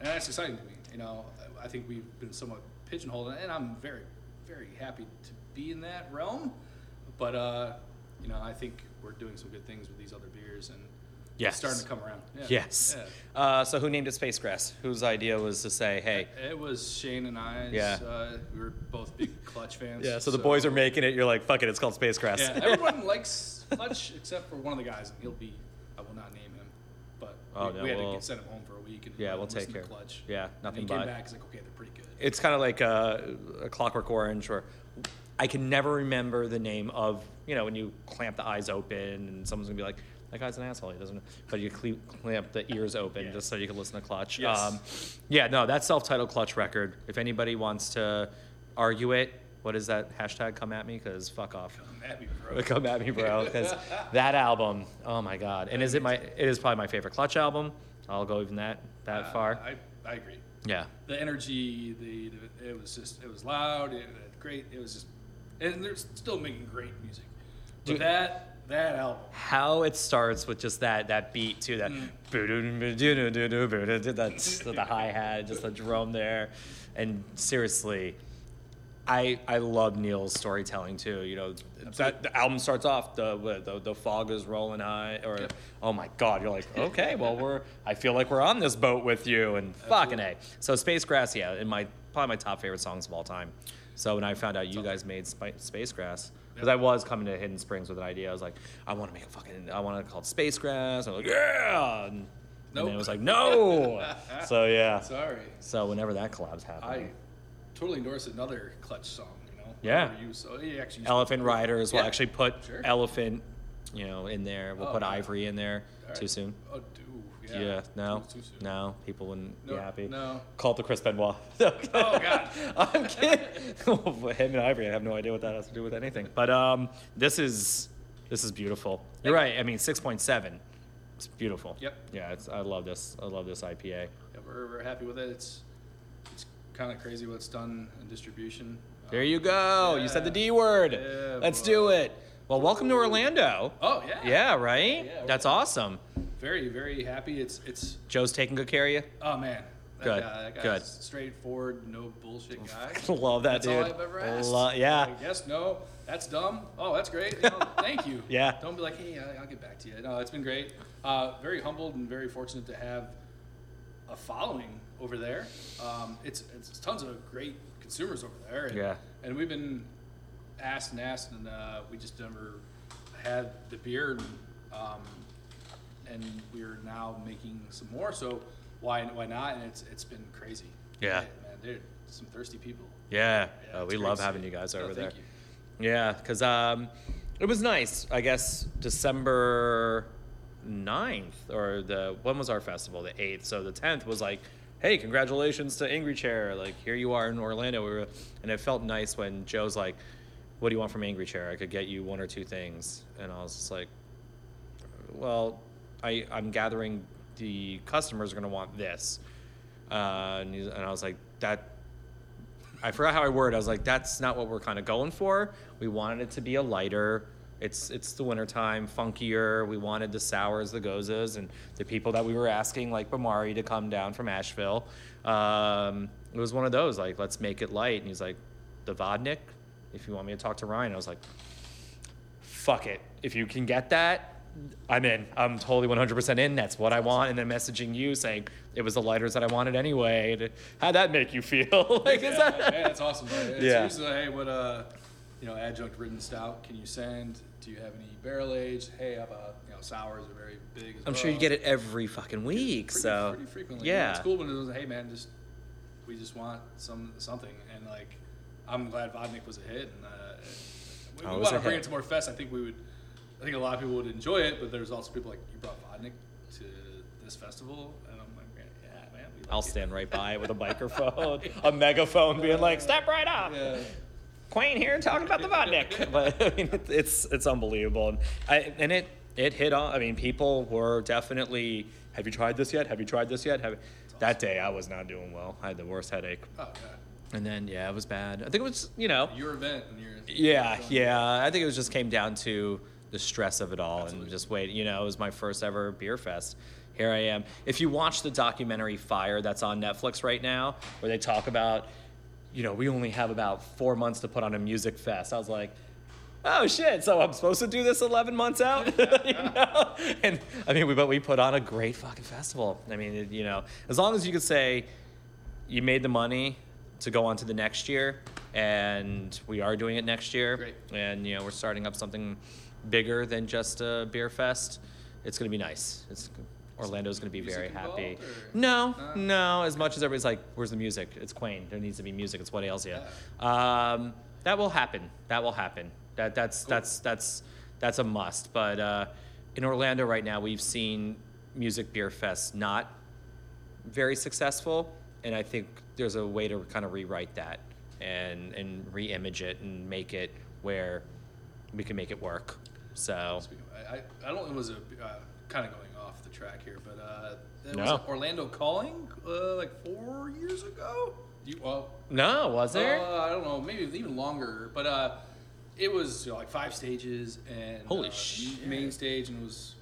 and that's exciting to me. You know, I think we've been somewhat pigeonholed, and I'm very very happy to be in that realm. But uh, you know, I think we're doing some good things with these other beers, and Yes. it's starting to come around. Yeah. Yes. Yeah. Uh, so who named it Space Grass? Whose idea was to say, hey, It was Shane and I. Yeah. Uh, we were both big Clutch fans. yeah, so the boys are making it. You're like, fuck it, it's called Space Grass. Yeah, everyone likes Clutch except for one of the guys, and he'll be. I will not name him, but Oh, we, no, we had we'll- to get, send him home for a week and Yeah, we'll take care. Clutch. Yeah, And nothing he came back. He's like, okay, they're pretty good. it's kind of like a, a Clockwork Orange, or I can never remember the name of you know when you clamp the eyes open and someone's gonna be like, that guy's an asshole. He doesn't. But you cle- clamp the ears open Yeah. just so you can listen to Clutch. Yes. Um, yeah, no, that self-titled Clutch record. If anybody wants to argue it, what is that hashtag? Come at me, cause fuck off. Come at me, bro. Come at me, bro, because that album, oh my god! And is it my? It is probably my favorite Clutch album. I'll go even that that Uh, far. I, I agree. yeah. The energy, the, the it was just it was loud, it, it great. It was just, and they're still making great music. But Dude. that that album, How it starts with just that that beat too, that Mm. that's the hi hat, just the drum there, and seriously, I I love Neil's storytelling too. You know, that the album starts off the the the fog is rolling high, or Yep. oh my god, you're like okay, well we're I feel like we're on this boat with you, and fucking a. So Space Grass, yeah, in my probably my top favorite songs of all time. So when I found out you guys made Spi- Space Grass. Because I was coming to Hidden Springs with an idea. I was like, I want to make a fucking, I want to call it Space Grass. I was like, yeah. And, and then it was like, no. so yeah. sorry, So whenever that collab's happening. I totally endorse another Clutch song. You know, Yeah. Whatever You, so he actually used- Elephant Riders. We'll Yeah. actually put Sure. Elephant, you know, in there. We'll Oh, put. Ivory in there. All Too soon. Oh, do Yeah. yeah. no. Too, too soon. No. People wouldn't be happy. no. Call it the Chris Benoit. Oh God. I'm kidding. Him and Ivory, I have no idea what that has to do with anything. But um, this is this is beautiful. You're right. I mean, six point seven. It's beautiful. Yep. Yeah, it's, I love this. I love this IPA. Yeah, we're, we're happy with it. It's it's kind of crazy what's done in distribution. There you go. You said the D word. Yeah, Let's boy. do it. Well, welcome to Orlando. Oh yeah. Yeah, right. Yeah, That's awesome. Very very happy. It's it's Joe's taking good care of you. oh man. That Good, Guy, that guy's good. straightforward, no bullshit guy. Love that That's dude. all I've ever asked. Lo- yeah. Like, yes, no, that's dumb. Oh, that's great. You know, thank you. Yeah. Don't be like, hey, I- I'll get back to you. No, it's been great. Uh, very humbled and very fortunate to have a following over there. Um, it's, it's tons of great consumers over there. And, Yeah. And we've been asked and asked, and uh, we just never had the beer. And, um, and we're now making some more. So why why not? And it's it's been crazy. Yeah. man, they're some thirsty people. Yeah. Yeah, Uh, we love having you guys No, over there. you. Yeah, because um, it was nice. I guess December 9th, or the when was our festival? The eighth. So the tenth was like, hey, congratulations to Angry Chair. Like here you are in Orlando. We were, and it felt nice when Joe's like, what do you want from Angry Chair? I could get you one or two things, and I was just like, well, I I'm gathering the customers are gonna want this, uh, and, and I was like that I forgot how I worded. I was like, that's not what we're kind of going for. We wanted it to be a lighter. It's it's the wintertime, funkier. We wanted the sours, the gozas, and the people that we were asking, like Bamari, to come down from Asheville. Um, it was one of those, like, let's make it light. And he's like, the Vodnik, if you want me to talk to Ryan. I was like, fuck it. If you can get that, I'm in. I'm totally 100% in. That's what I want. And then messaging you saying it was the lighters that I wanted anyway. How'd that make you feel? like, is yeah, that? yeah, that's awesome. man. It's Yeah. usually, hey, what uh, you know, adjunct written stout can you send? Do you have any barrel aged? Hey, how about you know, sours are very big. As I'm well. sure you get it every fucking week. pretty, so pretty frequently. You know, yeah, it's cool when it was, hey man, just we just want some something, and like I'm glad Vodnik was a hit, and uh, we, Oh, we want to bring hit. it to more fest. I think we would. I think a lot of people would enjoy it, but there's also people like you brought Vodnik to this festival, and I'm like, yeah, man, like I'll it." stand right by it with a microphone, a megaphone, being like, "Step right up." Yeah. Quain here talking about the Vodnik. but I mean, it- it's it's unbelievable, and I and it it hit on. I mean, people were definitely. Have you tried this yet? Have you tried this yet? Have that day I was not doing well. I had the worst headache, Oh god. and then yeah, it was bad. I think it was you know Your event and your Yeah, yeah. I think it was just came down to the stress of it all Absolutely. and just wait. You know, it was my first ever beer fest. Here I am. If you watch the documentary Fyre that's on Netflix right now, where they talk about, you know, we only have about four months to put on a music fest. I was like, oh shit! So I'm supposed to do this 11 months out, you know? And I mean, we but we put on a great fucking festival. I mean, it, you know, as long as you could say you made the money to go on to the next year and we are doing it next year Great. and you know we're starting up something bigger than just a beer fest it's going to be nice. It's orlando's going to be very happy. no no as much as everybody's like where's the music? It's quain. There needs to be music. It's what ails you um, that will happen. That will happen. That that's Cool. that's that's that's a must. But uh, in orlando right now we've seen music beer fest not very successful, and I think there's a way to kind of rewrite that and and re-image it and make it where we can make it work. So I, I don't know it was a uh, kind of going off the track here, but uh, there No. was Orlando Calling uh, like four years ago. You, well, No, was there? Uh, I don't know, maybe even longer, but uh, it was you know, like five stages and Holy uh, shit. main stage and it was.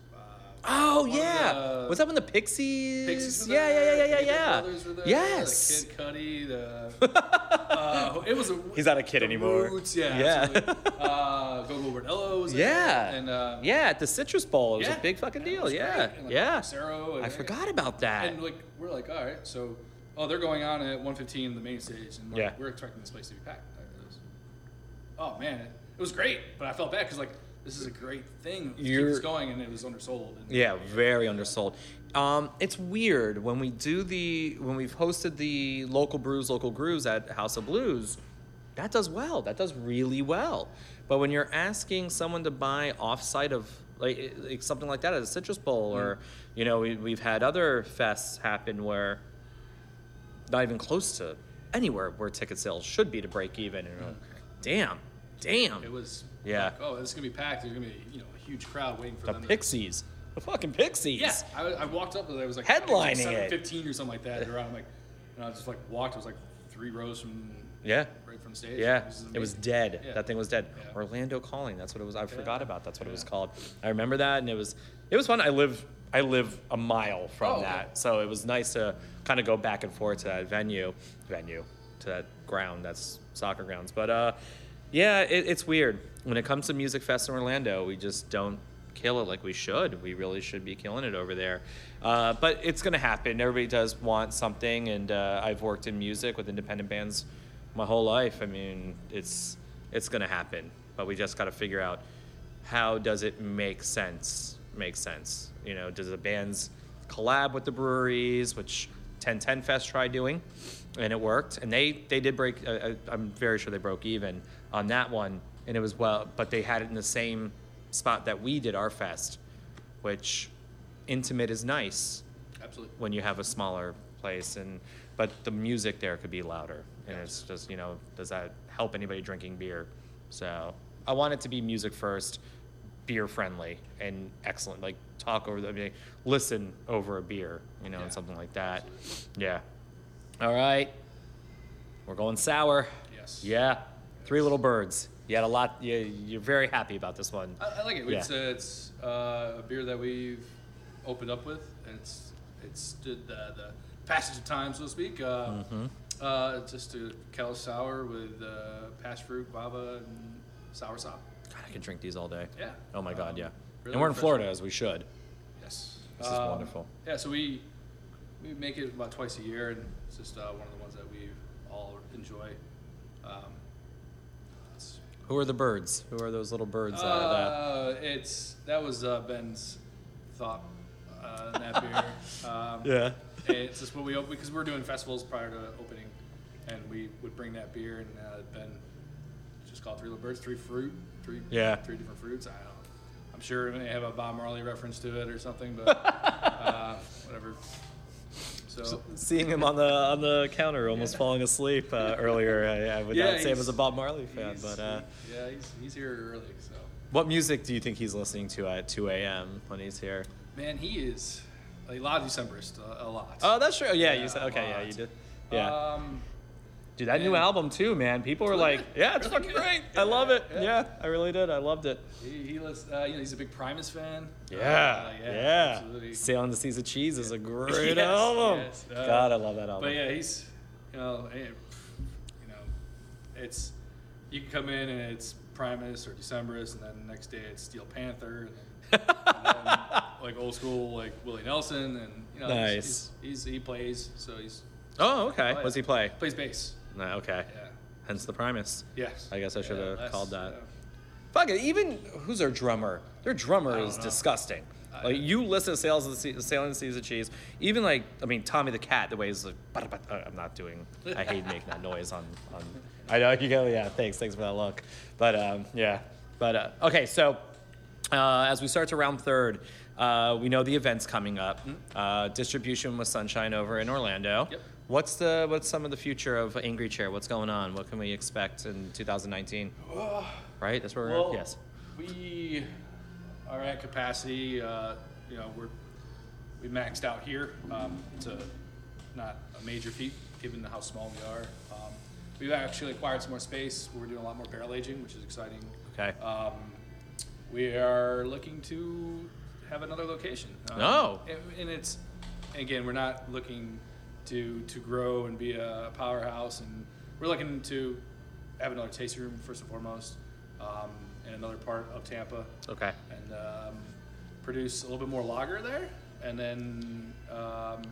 Uh, Oh one yeah, the- was that when the Pixies? Pixies were yeah, there, yeah, yeah, yeah, Gaither yeah, Brothers were there, Yes. the Kid Cudi, the. uh, it was. A, He's not a kid the anymore. Roots, yeah. Yeah. absolutely. uh, Gogol Bordello was there, Yeah. and uh, yeah, at the Citrus Bowl, it was yeah, a big fucking it deal. was Yeah. And, like, yeah. Cero and- I forgot about that. And like we're like, all right, so oh, they're going on at 115 the main stage, and like, Yeah. we're expecting this place to be packed. Like, was- oh man, it, it was great, but I felt bad because like this is a great thing You're- this going, and it was undersold. Yeah, very undersold. Um, it's weird when we do the when we've hosted the local brews, local grooves at House of Blues. That does well. That does really well. But when you're asking someone to buy offsite of like, like something like that at a Citrus Bowl, or you know, we, we've had other fests happen where not even close to anywhere where ticket sales should be to break even. And like, damn, damn. It was Yeah. like, oh, this is gonna be packed. There's gonna be you know a huge crowd waiting for the them. to- Pixies, the fucking Pixies. Yeah, I, I walked up and it was like Headlining seven it. fifteen or something like that. Around like, and I just like walked. It was like three rows from Yeah. right from the stage. Yeah, it was dead. Yeah. That thing was dead. Yeah. Orlando Calling. That's what it was. I forgot about. That's what it was called. I remember that, and it was it was fun. I live I live a mile from Oh, okay. that, so it was nice to kind of go back and forth to that venue, venue, to that ground. That's soccer grounds. But uh, yeah, it, it's weird when it comes to Music Fest in Orlando. We just don't kill it like we should. We really should be killing it over there. Uh, but it's gonna happen. Everybody does want something, and uh, I've worked in music with independent bands my whole life. I mean, it's it's gonna happen, but we just got to figure out how does it make sense? Make sense. You know, does the bands collab with the breweries, which 1010 Fest tried doing, and it worked, and they they did break. Uh, I'm very sure they broke even on that one, and it was well, but they had it in the same spot that we did our fest, which intimate is nice absolutely. when you have a smaller place and but the music there could be louder and it's just you know does that help anybody drinking beer? So i want it to be music first beer friendly and excellent like talk over the I mean, listen over a beer you know Yeah, and something like that. Yeah. All right. We're going sour. Yes. yeah three little birds you had a lot you, you're very happy about this one I, I like it. Yeah. It's, uh, it's uh, a beer that we've opened up with, and it's it's stood the, the passage of time, so to speak. Uh, Mm-hmm. uh, just a kettle sour with uh, passion fruit, guava, and sour sop. God, i can drink these all day Yeah. oh my god Um, yeah really and we're in florida as we should Yes. This is Um, wonderful. Yeah, so we we make it about twice a year, and it's just uh, one of the ones that we all enjoy. Um, Who are the birds? Who are those little birds? Uh, uh, it's that was uh, Ben's thought uh, in that beer. Um, yeah. It's just what we op- because we were doing festivals prior to opening, and we would bring that beer, and uh, Ben just called three little birds, three fruit, three Yeah. three different fruits. I don't. know. I'm sure may have a Bob Marley reference to it or something, but uh, whatever. So Seeing him on the on the counter, almost Yeah. falling asleep uh, earlier, I, I would Yeah, not say him he's- as a Bob Marley fan. But uh, yeah, he's, he's here early. So what music do you think he's listening to at 2 a.m. when he's here? man, he is a lot of Decemberist, a, a lot. Oh, that's true. Yeah, you said okay. Yeah, you did. Yeah, Um, dude, that new album too, man. People were like, "Yeah, it's fucking great. I love it. yeah. Yeah, I really did. I loved it. he, he uh, you know, he's a big Primus fan. Yeah, Uh, yeah. absolutely. Sailing the Seas of Cheese is a great Yes, album. yes. Uh, God, I love that album. But yeah, he's, you know, eh, you know, it's you can come in and it's Primus or Decemberist, and then the next day it's Steel Panther, and then, and then, like old school like Willie Nelson, and you know, Nice. He's, he's, he plays, so he's oh, okay. What does he play? plays bass. No, okay. Yeah. Hence the Primus. Yes. I guess I should have called that. yeah. Fuck it. Even who's our drummer? Their drummer is know. disgusting. I- Like you listen to Sales of the sea, Sailing the Seas of Cheese. Even like I mean Tommy the Cat, the way he's like. Uh, I'm not doing. I hate making that noise on. on I know you go. Yeah, thanks. Thanks for that look. But um, yeah. But uh, okay, so uh, as we start to round third, uh, we know the event's coming up. Uh, distribution with Sunshine over in Orlando. Mm-hmm. Yep. What's the what's some of the future of Angry Chair? What's going on? What can we expect in 2019? Right? That's where we're at. Yes. we are at capacity. Uh, You know, we're we maxed out here. Um, it's a not a major feat given how small we are. Um, we've actually acquired some more space. We're doing a lot more barrel aging, which is exciting. Okay. Um, we are looking to have another location. Um, Oh. and, and it's again, we're not looking to to grow and be a powerhouse, and we're looking to have another tasting room first and foremost, um, in another part of Tampa, Okay. and um, produce a little bit more lager there, and then. Um,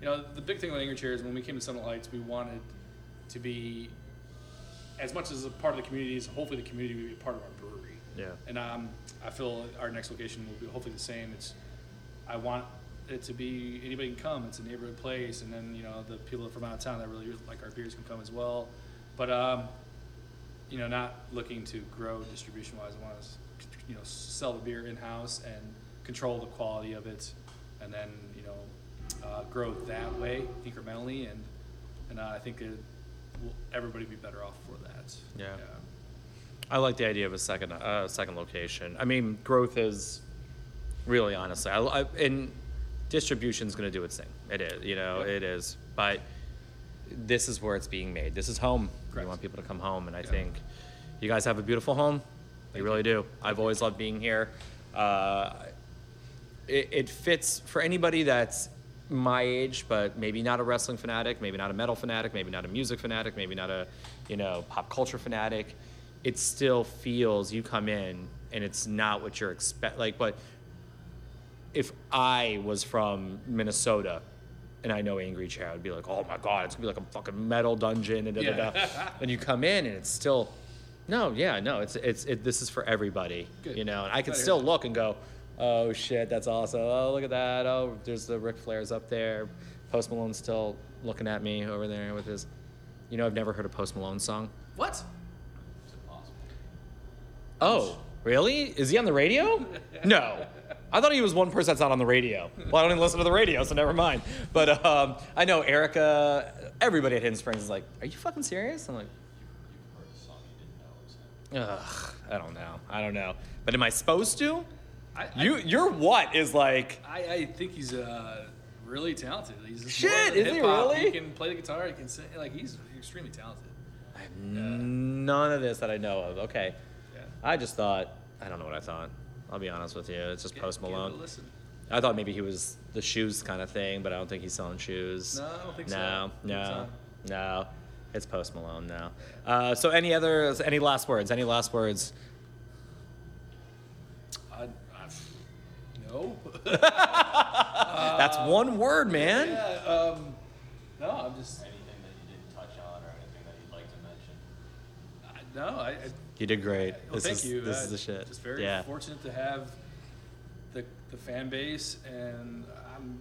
you know, the big thing with Angry Chair is when we came to Seminole Heights, we wanted to be as much as a part of the community as hopefully the community will be a part of our brewery. Yeah. And um, I feel our next location will be hopefully the same. It's I want it to be anybody can come. It's a neighborhood place, and then you know the people from out of town that really like our beers can come as well. But um, you know, not looking to grow distribution wise. I want to you know sell the beer in house and control the quality of it, and then you know uh, grow that way incrementally, and and uh, I think it will everybody be better off for that. Yeah. I like the idea of a second uh, second location. I mean, growth is really honestly, I, I, and distribution's going to do its thing. It is, you know, Yep. it is. But this is where it's being made. This is home. Correct. You want people to come home, and I Yeah. think you guys have a beautiful home. You really do. I've always loved being here. Uh, it, it fits for anybody that's my age, but maybe not a wrestling fanatic, maybe not a metal fanatic, maybe not a music fanatic, maybe not a, you know, pop culture fanatic. It still feels you come in and it's not what you're expect like. But if I was from Minnesota and I know Angry Chair, I'd be like, oh my god, it's gonna be like a fucking metal dungeon and da da da. And you come in and it's still, no, yeah, no, it's it's it, this is for everybody, Good. you know. And I can Glad still look and go, oh shit, that's awesome. Oh look at that. Oh, there's the Ric Flair's up there. Post Malone's still looking at me over there with his. You know, I've never heard a Post Malone song. What? Oh, really? Is he on the radio? No. I thought he was one person that's not on the radio. Well, I don't even listen to the radio, so never mind. But um, I know Erica, everybody at Hidden Springs is like, are you fucking serious? I'm like, You've heard a song you didn't know was him. ugh, I don't know. I don't know. But am I supposed to? I, I- You, your what is like, I, I think he's uh, really talented. He's Shit, is he really? He can play the guitar. He can sing. Like he's extremely talented. I have none of this that I know of. Okay. Yeah. I just thought, I don't know what I thought. I'll be honest with you. It's just Give- Post give it a Malone. Listen. I thought maybe he was the shoes kind of thing, but I don't think he's selling shoes. No, I don't think so. no, think No, it's no, It's Post Malone now. Uh, so any other, any last words? Any last words? I, I, no. That's one word, man. yeah. Um, no, I'm just. Anything that you didn't touch on or anything that you'd like to mention? I, no, I. I You did great. Well, this thank is, you. This Uh, is the shit. Just very yeah. fortunate to have the the fan base, and I'm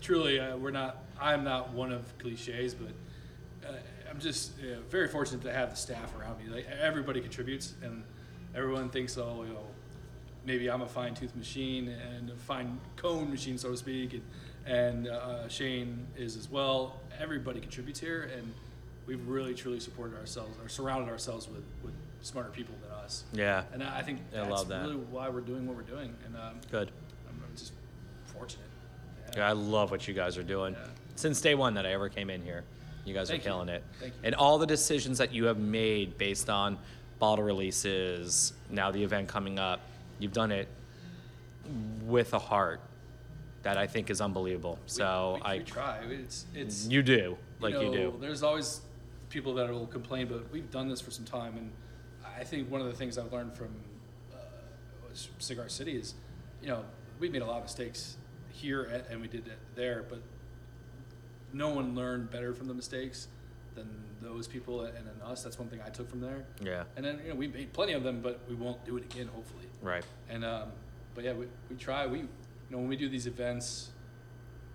truly uh, we're not. I'm not one of cliches, but uh, I'm just very fortunate to have the staff around me. Like everybody contributes, and everyone thinks, oh, you know, maybe I'm a fine tooth machine and a fine cone machine, so to speak, and, and uh, Shane is as well. Everybody contributes here, and we've really truly supported ourselves or surrounded ourselves with, with smarter people than us. Yeah. And I I think I that's love that. really why we're doing what we're doing, and um, Good. I'm, I'm just fortunate. Yeah, I love what you guys are doing. Yeah. Since day one that I ever came in here, you guys Thank are you. killing it. Thank you. And all the decisions that you have made based on bottle releases, now the event coming up, you've done it with a heart that I think is unbelievable. We- So we, I, we try. It's it's you do like you, know, do. There's always people that will complain, but we've done this for some time, and I think one of the things I've learned from uh, Cigar City is, you know, we made a lot of mistakes here at, and we did it there, but no one learned better from the mistakes than those people and then us. That's one thing I took from there. Yeah. And then you know we made plenty of them, but we won't do it again, hopefully. Right. And um, but yeah, we, we try. We you know when we do these events,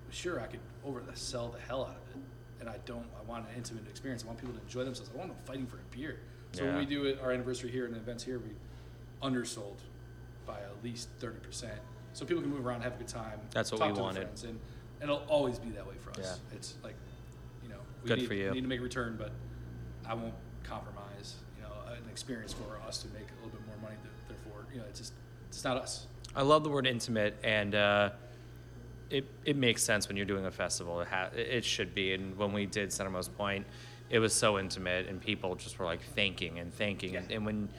sure I could oversell the hell out of it, and I don't. I want an intimate experience. I want people to enjoy themselves. I don't want them fighting for a beer. So when we do it, our anniversary here and the events here, we undersold by at least thirty percent, so people can move around, and have a good time. That's what we wanted. friends, and, and it'll always be that way for us. Yeah. It's like, you know, we Good need, for you. need to make a return, but I won't compromise. You know, an experience for us to make a little bit more money. Therefore, you know, it's just it's not us. I love the word intimate, and uh, it it makes sense when you're doing a festival. It ha- it should be. And when we did Centermost Point, it was so intimate, and people just were like thanking and thanking. And, and when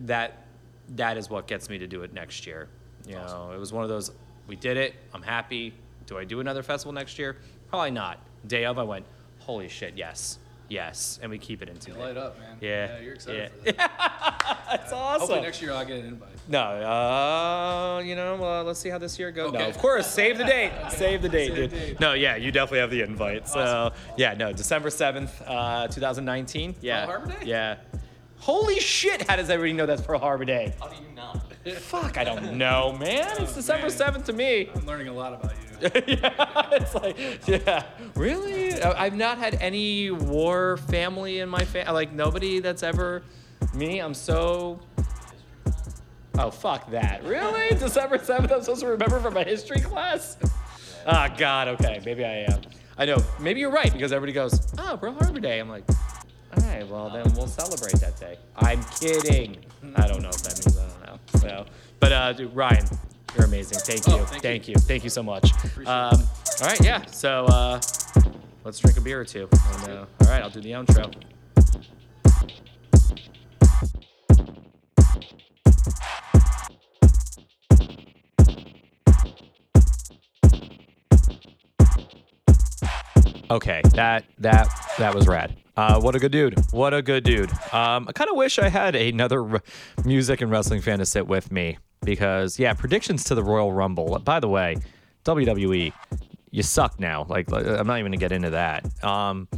that that is what gets me to do it next year. You know, it was one of those. We did it. I'm happy. Do I do another festival next year? Probably not. Day of, I went, holy shit, yes, yes, and we keep it You intimate. light up, man. Yeah, Yeah, you're excited yeah. for that. That's awesome. Hopefully next year I'll get an invite. No, uh, you know, uh, let's see how this year goes. No, of course, save the date. Save the date, Save dude. date. No, yeah, you definitely have the invite. So, yeah, no, December 7th, uh, 2019. Yeah. Harbor Day? Yeah. Holy shit, how does everybody know that's Pearl Harbor Day? How do you not? Fuck, I don't know, man. It's December man. 7th to me. I'm learning a lot about you. yeah, it's like, yeah, really? I- I've not had any war family in my family. Like nobody that's ever me. I'm so. Oh fuck that! Really? December seventh. I'm supposed to remember from my history class. Ah, God. Okay, maybe I am. I know. Maybe you're right because everybody goes, "Oh, Pearl Harbor Day." I'm like, all right. Well, then we'll celebrate that day. I'm kidding. I don't know if that means. I don't know. So, but uh, dude, Ryan, you're amazing. Thank you. Oh, thank thank you. you. Thank you so much. Um, all right. Yeah. So uh, let's drink a beer or two. And, uh, all right. I'll do the outro. Okay, that that that was rad. Uh, what a good dude. What a good dude. Um, I kind of wish I had another r- music and wrestling fan to sit with me because yeah, predictions to the Royal Rumble. By the way, WWE, you suck now. Like I'm not even gonna get into that. Um,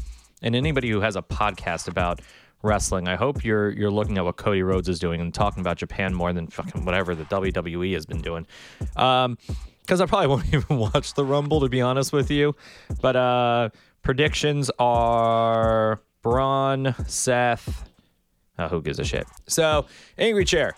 and anybody who has a podcast about wrestling, I hope you're you're looking at what Cody Rhodes is doing and talking about Japan more than fucking whatever the WWE has been doing. Um, because I probably won't even watch the Rumble to be honest with you. But uh, predictions are Braun, Seth. Uh, who gives a shit? So, Angry Chair.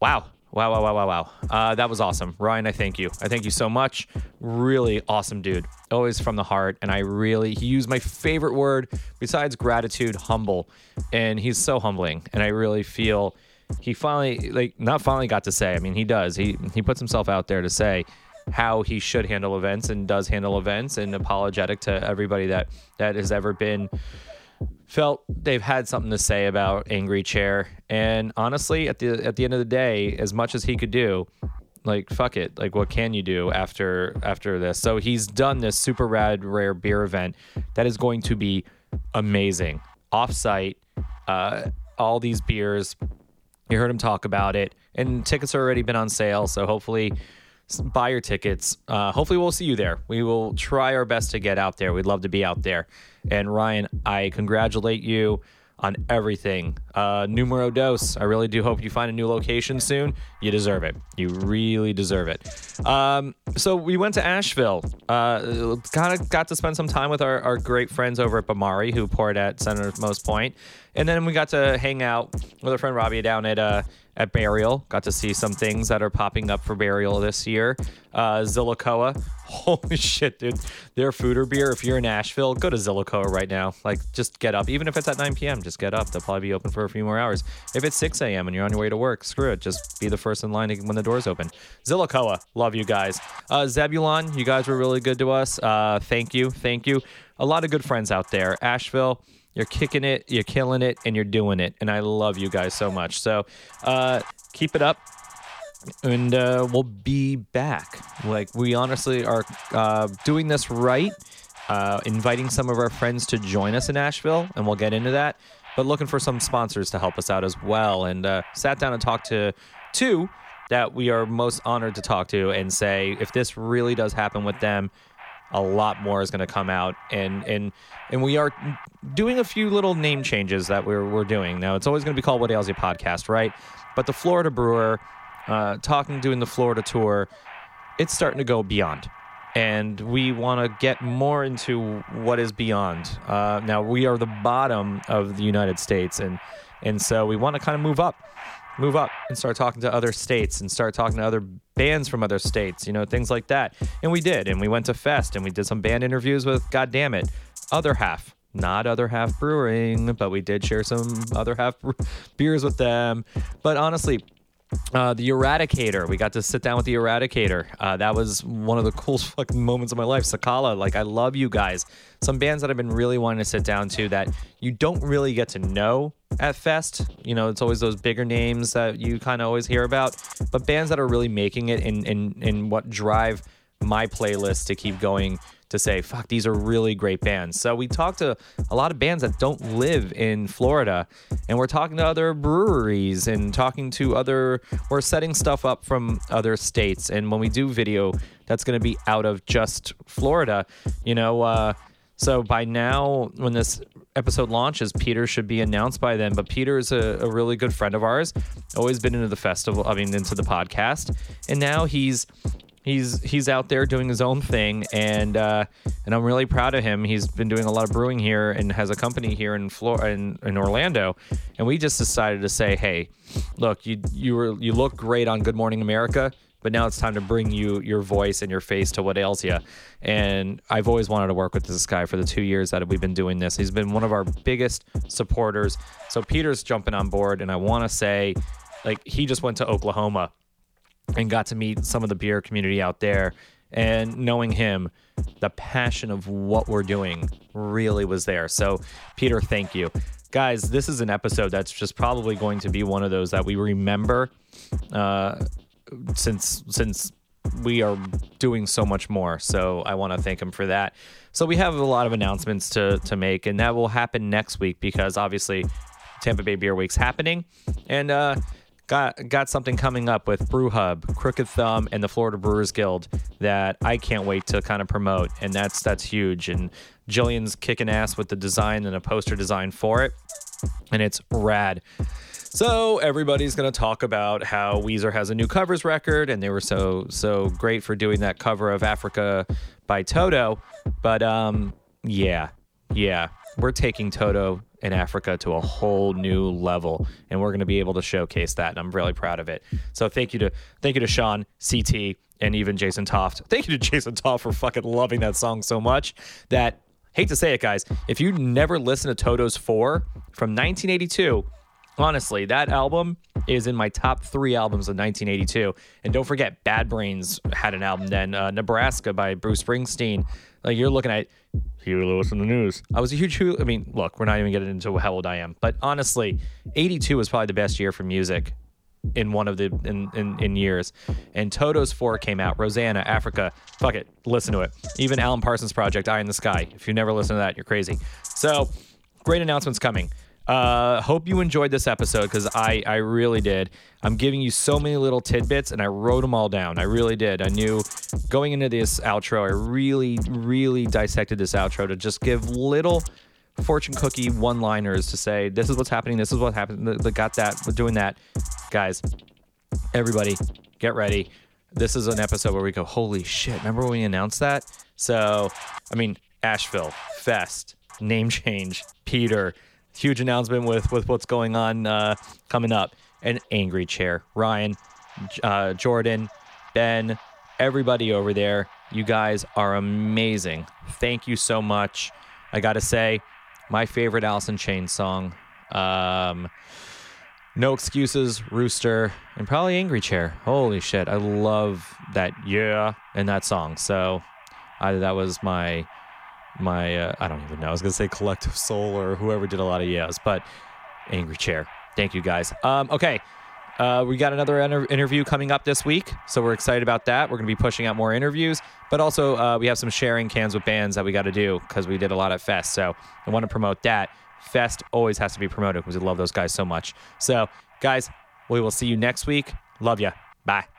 Wow. Wow, wow, wow, wow, wow. Uh, that was awesome. Ryan, I thank you. I thank you so much. Really awesome dude. Always from the heart. And I really, he used my favorite word besides gratitude, humble. And he's so humbling. And I really feel he finally, like, not finally got to say, I mean, he does. He, he puts himself out there to say how he should handle events and does handle events and apologetic to everybody that, that has ever been felt they've had something to say about Angry Chair. And honestly, at the at the end of the day, as much as he could do, like fuck it, like what can you do after after this? So he's done this super rad rare beer event that is going to be amazing. Offsite, uh, all these beers. You heard him talk about it, and tickets have already been on sale. So hopefully, buy your tickets. Uh, hopefully, we'll see you there. We will try our best to get out there. We'd love to be out there. And Ryan, I congratulate you on everything. Uh, numero dos. I really do hope you find a new location soon. You deserve it. You really deserve it. Um, so we went to Asheville. Uh, kind of got to spend some time with our, our great friends over at Bamari who poured at Senator Most Point. And then we got to hang out with our friend Robbie down at uh, at Burial. Got to see some things that are popping up for Burial this year. Uh, Zillicoa. Holy shit, dude. Their food or beer, if you're in Asheville, go to Zillicoa right now. Like, just get up. Even if it's at 9 p.m., just get up. They'll probably be open for a few more hours. If it's 6 a.m. and you're on your way to work, screw it. Just be the first in line when the doors open. Zillicoa, love you guys. Uh, Zebulon, you guys were really good to us. Uh, thank you. Thank you. A lot of good friends out there. Asheville, you're kicking it, you're killing it, and you're doing it. And I love you guys so much. So uh, keep it up. And uh, we'll be back. Like, we honestly are uh, doing this right, uh, inviting some of our friends to join us in Asheville, and we'll get into that. But looking for some sponsors to help us out as well. And uh, sat down and talked to two that we are most honored to talk to and say, if this really does happen with them, a lot more is going to come out. And and and we are doing a few little name changes that we're we're doing. Now it's always going to be called what ails you podcast right? But the florida brewer uh, talking doing the florida tour it's starting to go beyond. And we want to get more into what is beyond. Uh, now we are the bottom of the united states and and so we want to kind of move up move up and start talking to other states and start talking to other bands from other states, you know, things like that. And we did. And we went to Fest and we did some band interviews with, God damn it, Other Half. Not Other Half Brewing, but we did share some Other Half beers with them. But honestly, Uh, the Eradicator. We got to sit down with the Eradicator. Uh, that was one of the coolest fucking moments of my life. Sakala, like I love you guys. Some bands that I've been really wanting to sit down to that you don't really get to know at Fest. You know, it's always those bigger names that you kind of always hear about, but bands that are really making it in in in what drive my playlist to keep going to say, fuck, these are really great bands. So we talked to a lot of bands that don't live in Florida, and we're talking to other breweries and talking to other, we're setting stuff up from other states. And when we do video, that's going to be out of just Florida, you know. Uh, so by now, when this episode launches, Peter should be announced by then. But Peter is a, a, really good friend of ours, always been into the festival, I mean, into the podcast. And now he's he's he's out there doing his own thing, and uh, and I'm really proud of him. He's been doing a lot of brewing here and has a company here in Florida, in, in Orlando, and we just decided to say, hey, look, you you were you look great on Good Morning America. But now it's time to bring you your voice and your face to what ails you. And I've always wanted to work with this guy for the two years that we've been doing this. He's been one of our biggest supporters. So Peter's jumping on board, and I want to say, like, he just went to Oklahoma and got to meet some of the beer community out there. And knowing him, the passion of what we're doing really was there. So, Peter, thank you. Guys, this is an episode that's just probably going to be one of those that we remember uh, since since we are doing so much more. So I want to thank him for that. So we have a lot of announcements to to make, and that will happen next week because obviously Tampa Bay Beer Week's happening, and uh, got got something coming up with Brew Hub, Crooked Thumb, and the Florida Brewers Guild that I can't wait to kind of promote, and that's that's huge. And Jillian's kicking ass with the design and a poster design for it, and it's rad. So everybody's going to talk about how Weezer has a new covers record, and they were so so great for doing that cover of Africa by Toto. But um, yeah, yeah, we're taking Toto in Africa to a whole new level, and we're going to be able to showcase that. And I'm really proud of it. So thank you to thank you to Sean, CT, and even Jason Toft. Thank you to Jason Toft for fucking loving that song so much that hate to say it, guys. If you never listened to Toto's Four from 1982, honestly, that album is in my top three albums of 1982. And don't forget, Bad Brains had an album then, uh, Nebraska by Bruce Springsteen. Like you're looking at Huey Lewis and the News. I was a huge I mean, look, we're not even getting into how old I am, but honestly, 82 was probably the best year for music in one of the in, in, in years. And Toto's four came out. Rosanna, Africa. Fuck it. Listen to it. Even Alan Parsons Project, Eye in the Sky. If you never listen to that, you're crazy. So great announcements coming. Uh, hope you enjoyed this episode because I, I really did. I'm giving you so many little tidbits and I wrote them all down. I really did. I knew going into this outro, I really, really dissected this outro to just give little fortune cookie one liners to say, this is what's happening, this is what happened. That got that, we're doing that. Guys, everybody, get ready. This is an episode where we go, holy shit, remember when we announced that? So, I mean, Asheville, Fest, name change, Peter huge announcement with with what's going on uh, coming up. An angry chair, Ryan, uh, Jordan, Ben, everybody over there. You guys are amazing. Thank you so much. I gotta say, my favorite Alice Chain song. Um, no excuses, Rooster, and probably Angry Chair. Holy shit, I love that yeah and that song. So, either that was my my uh, I don't even know. I was gonna say Collective Soul or whoever did a lot of yes, but Angry Chair. Thank you guys. Um, okay. Uh, we got another inter- interview coming up this week, so we're excited about that. We're going to be pushing out more interviews, but also uh, we have some sharing cans with bands that we got to do because we did a lot at Fest. So I want to promote that. Fest always has to be promoted because we love those guys so much. So, guys, we will see you next week. Love ya. Bye.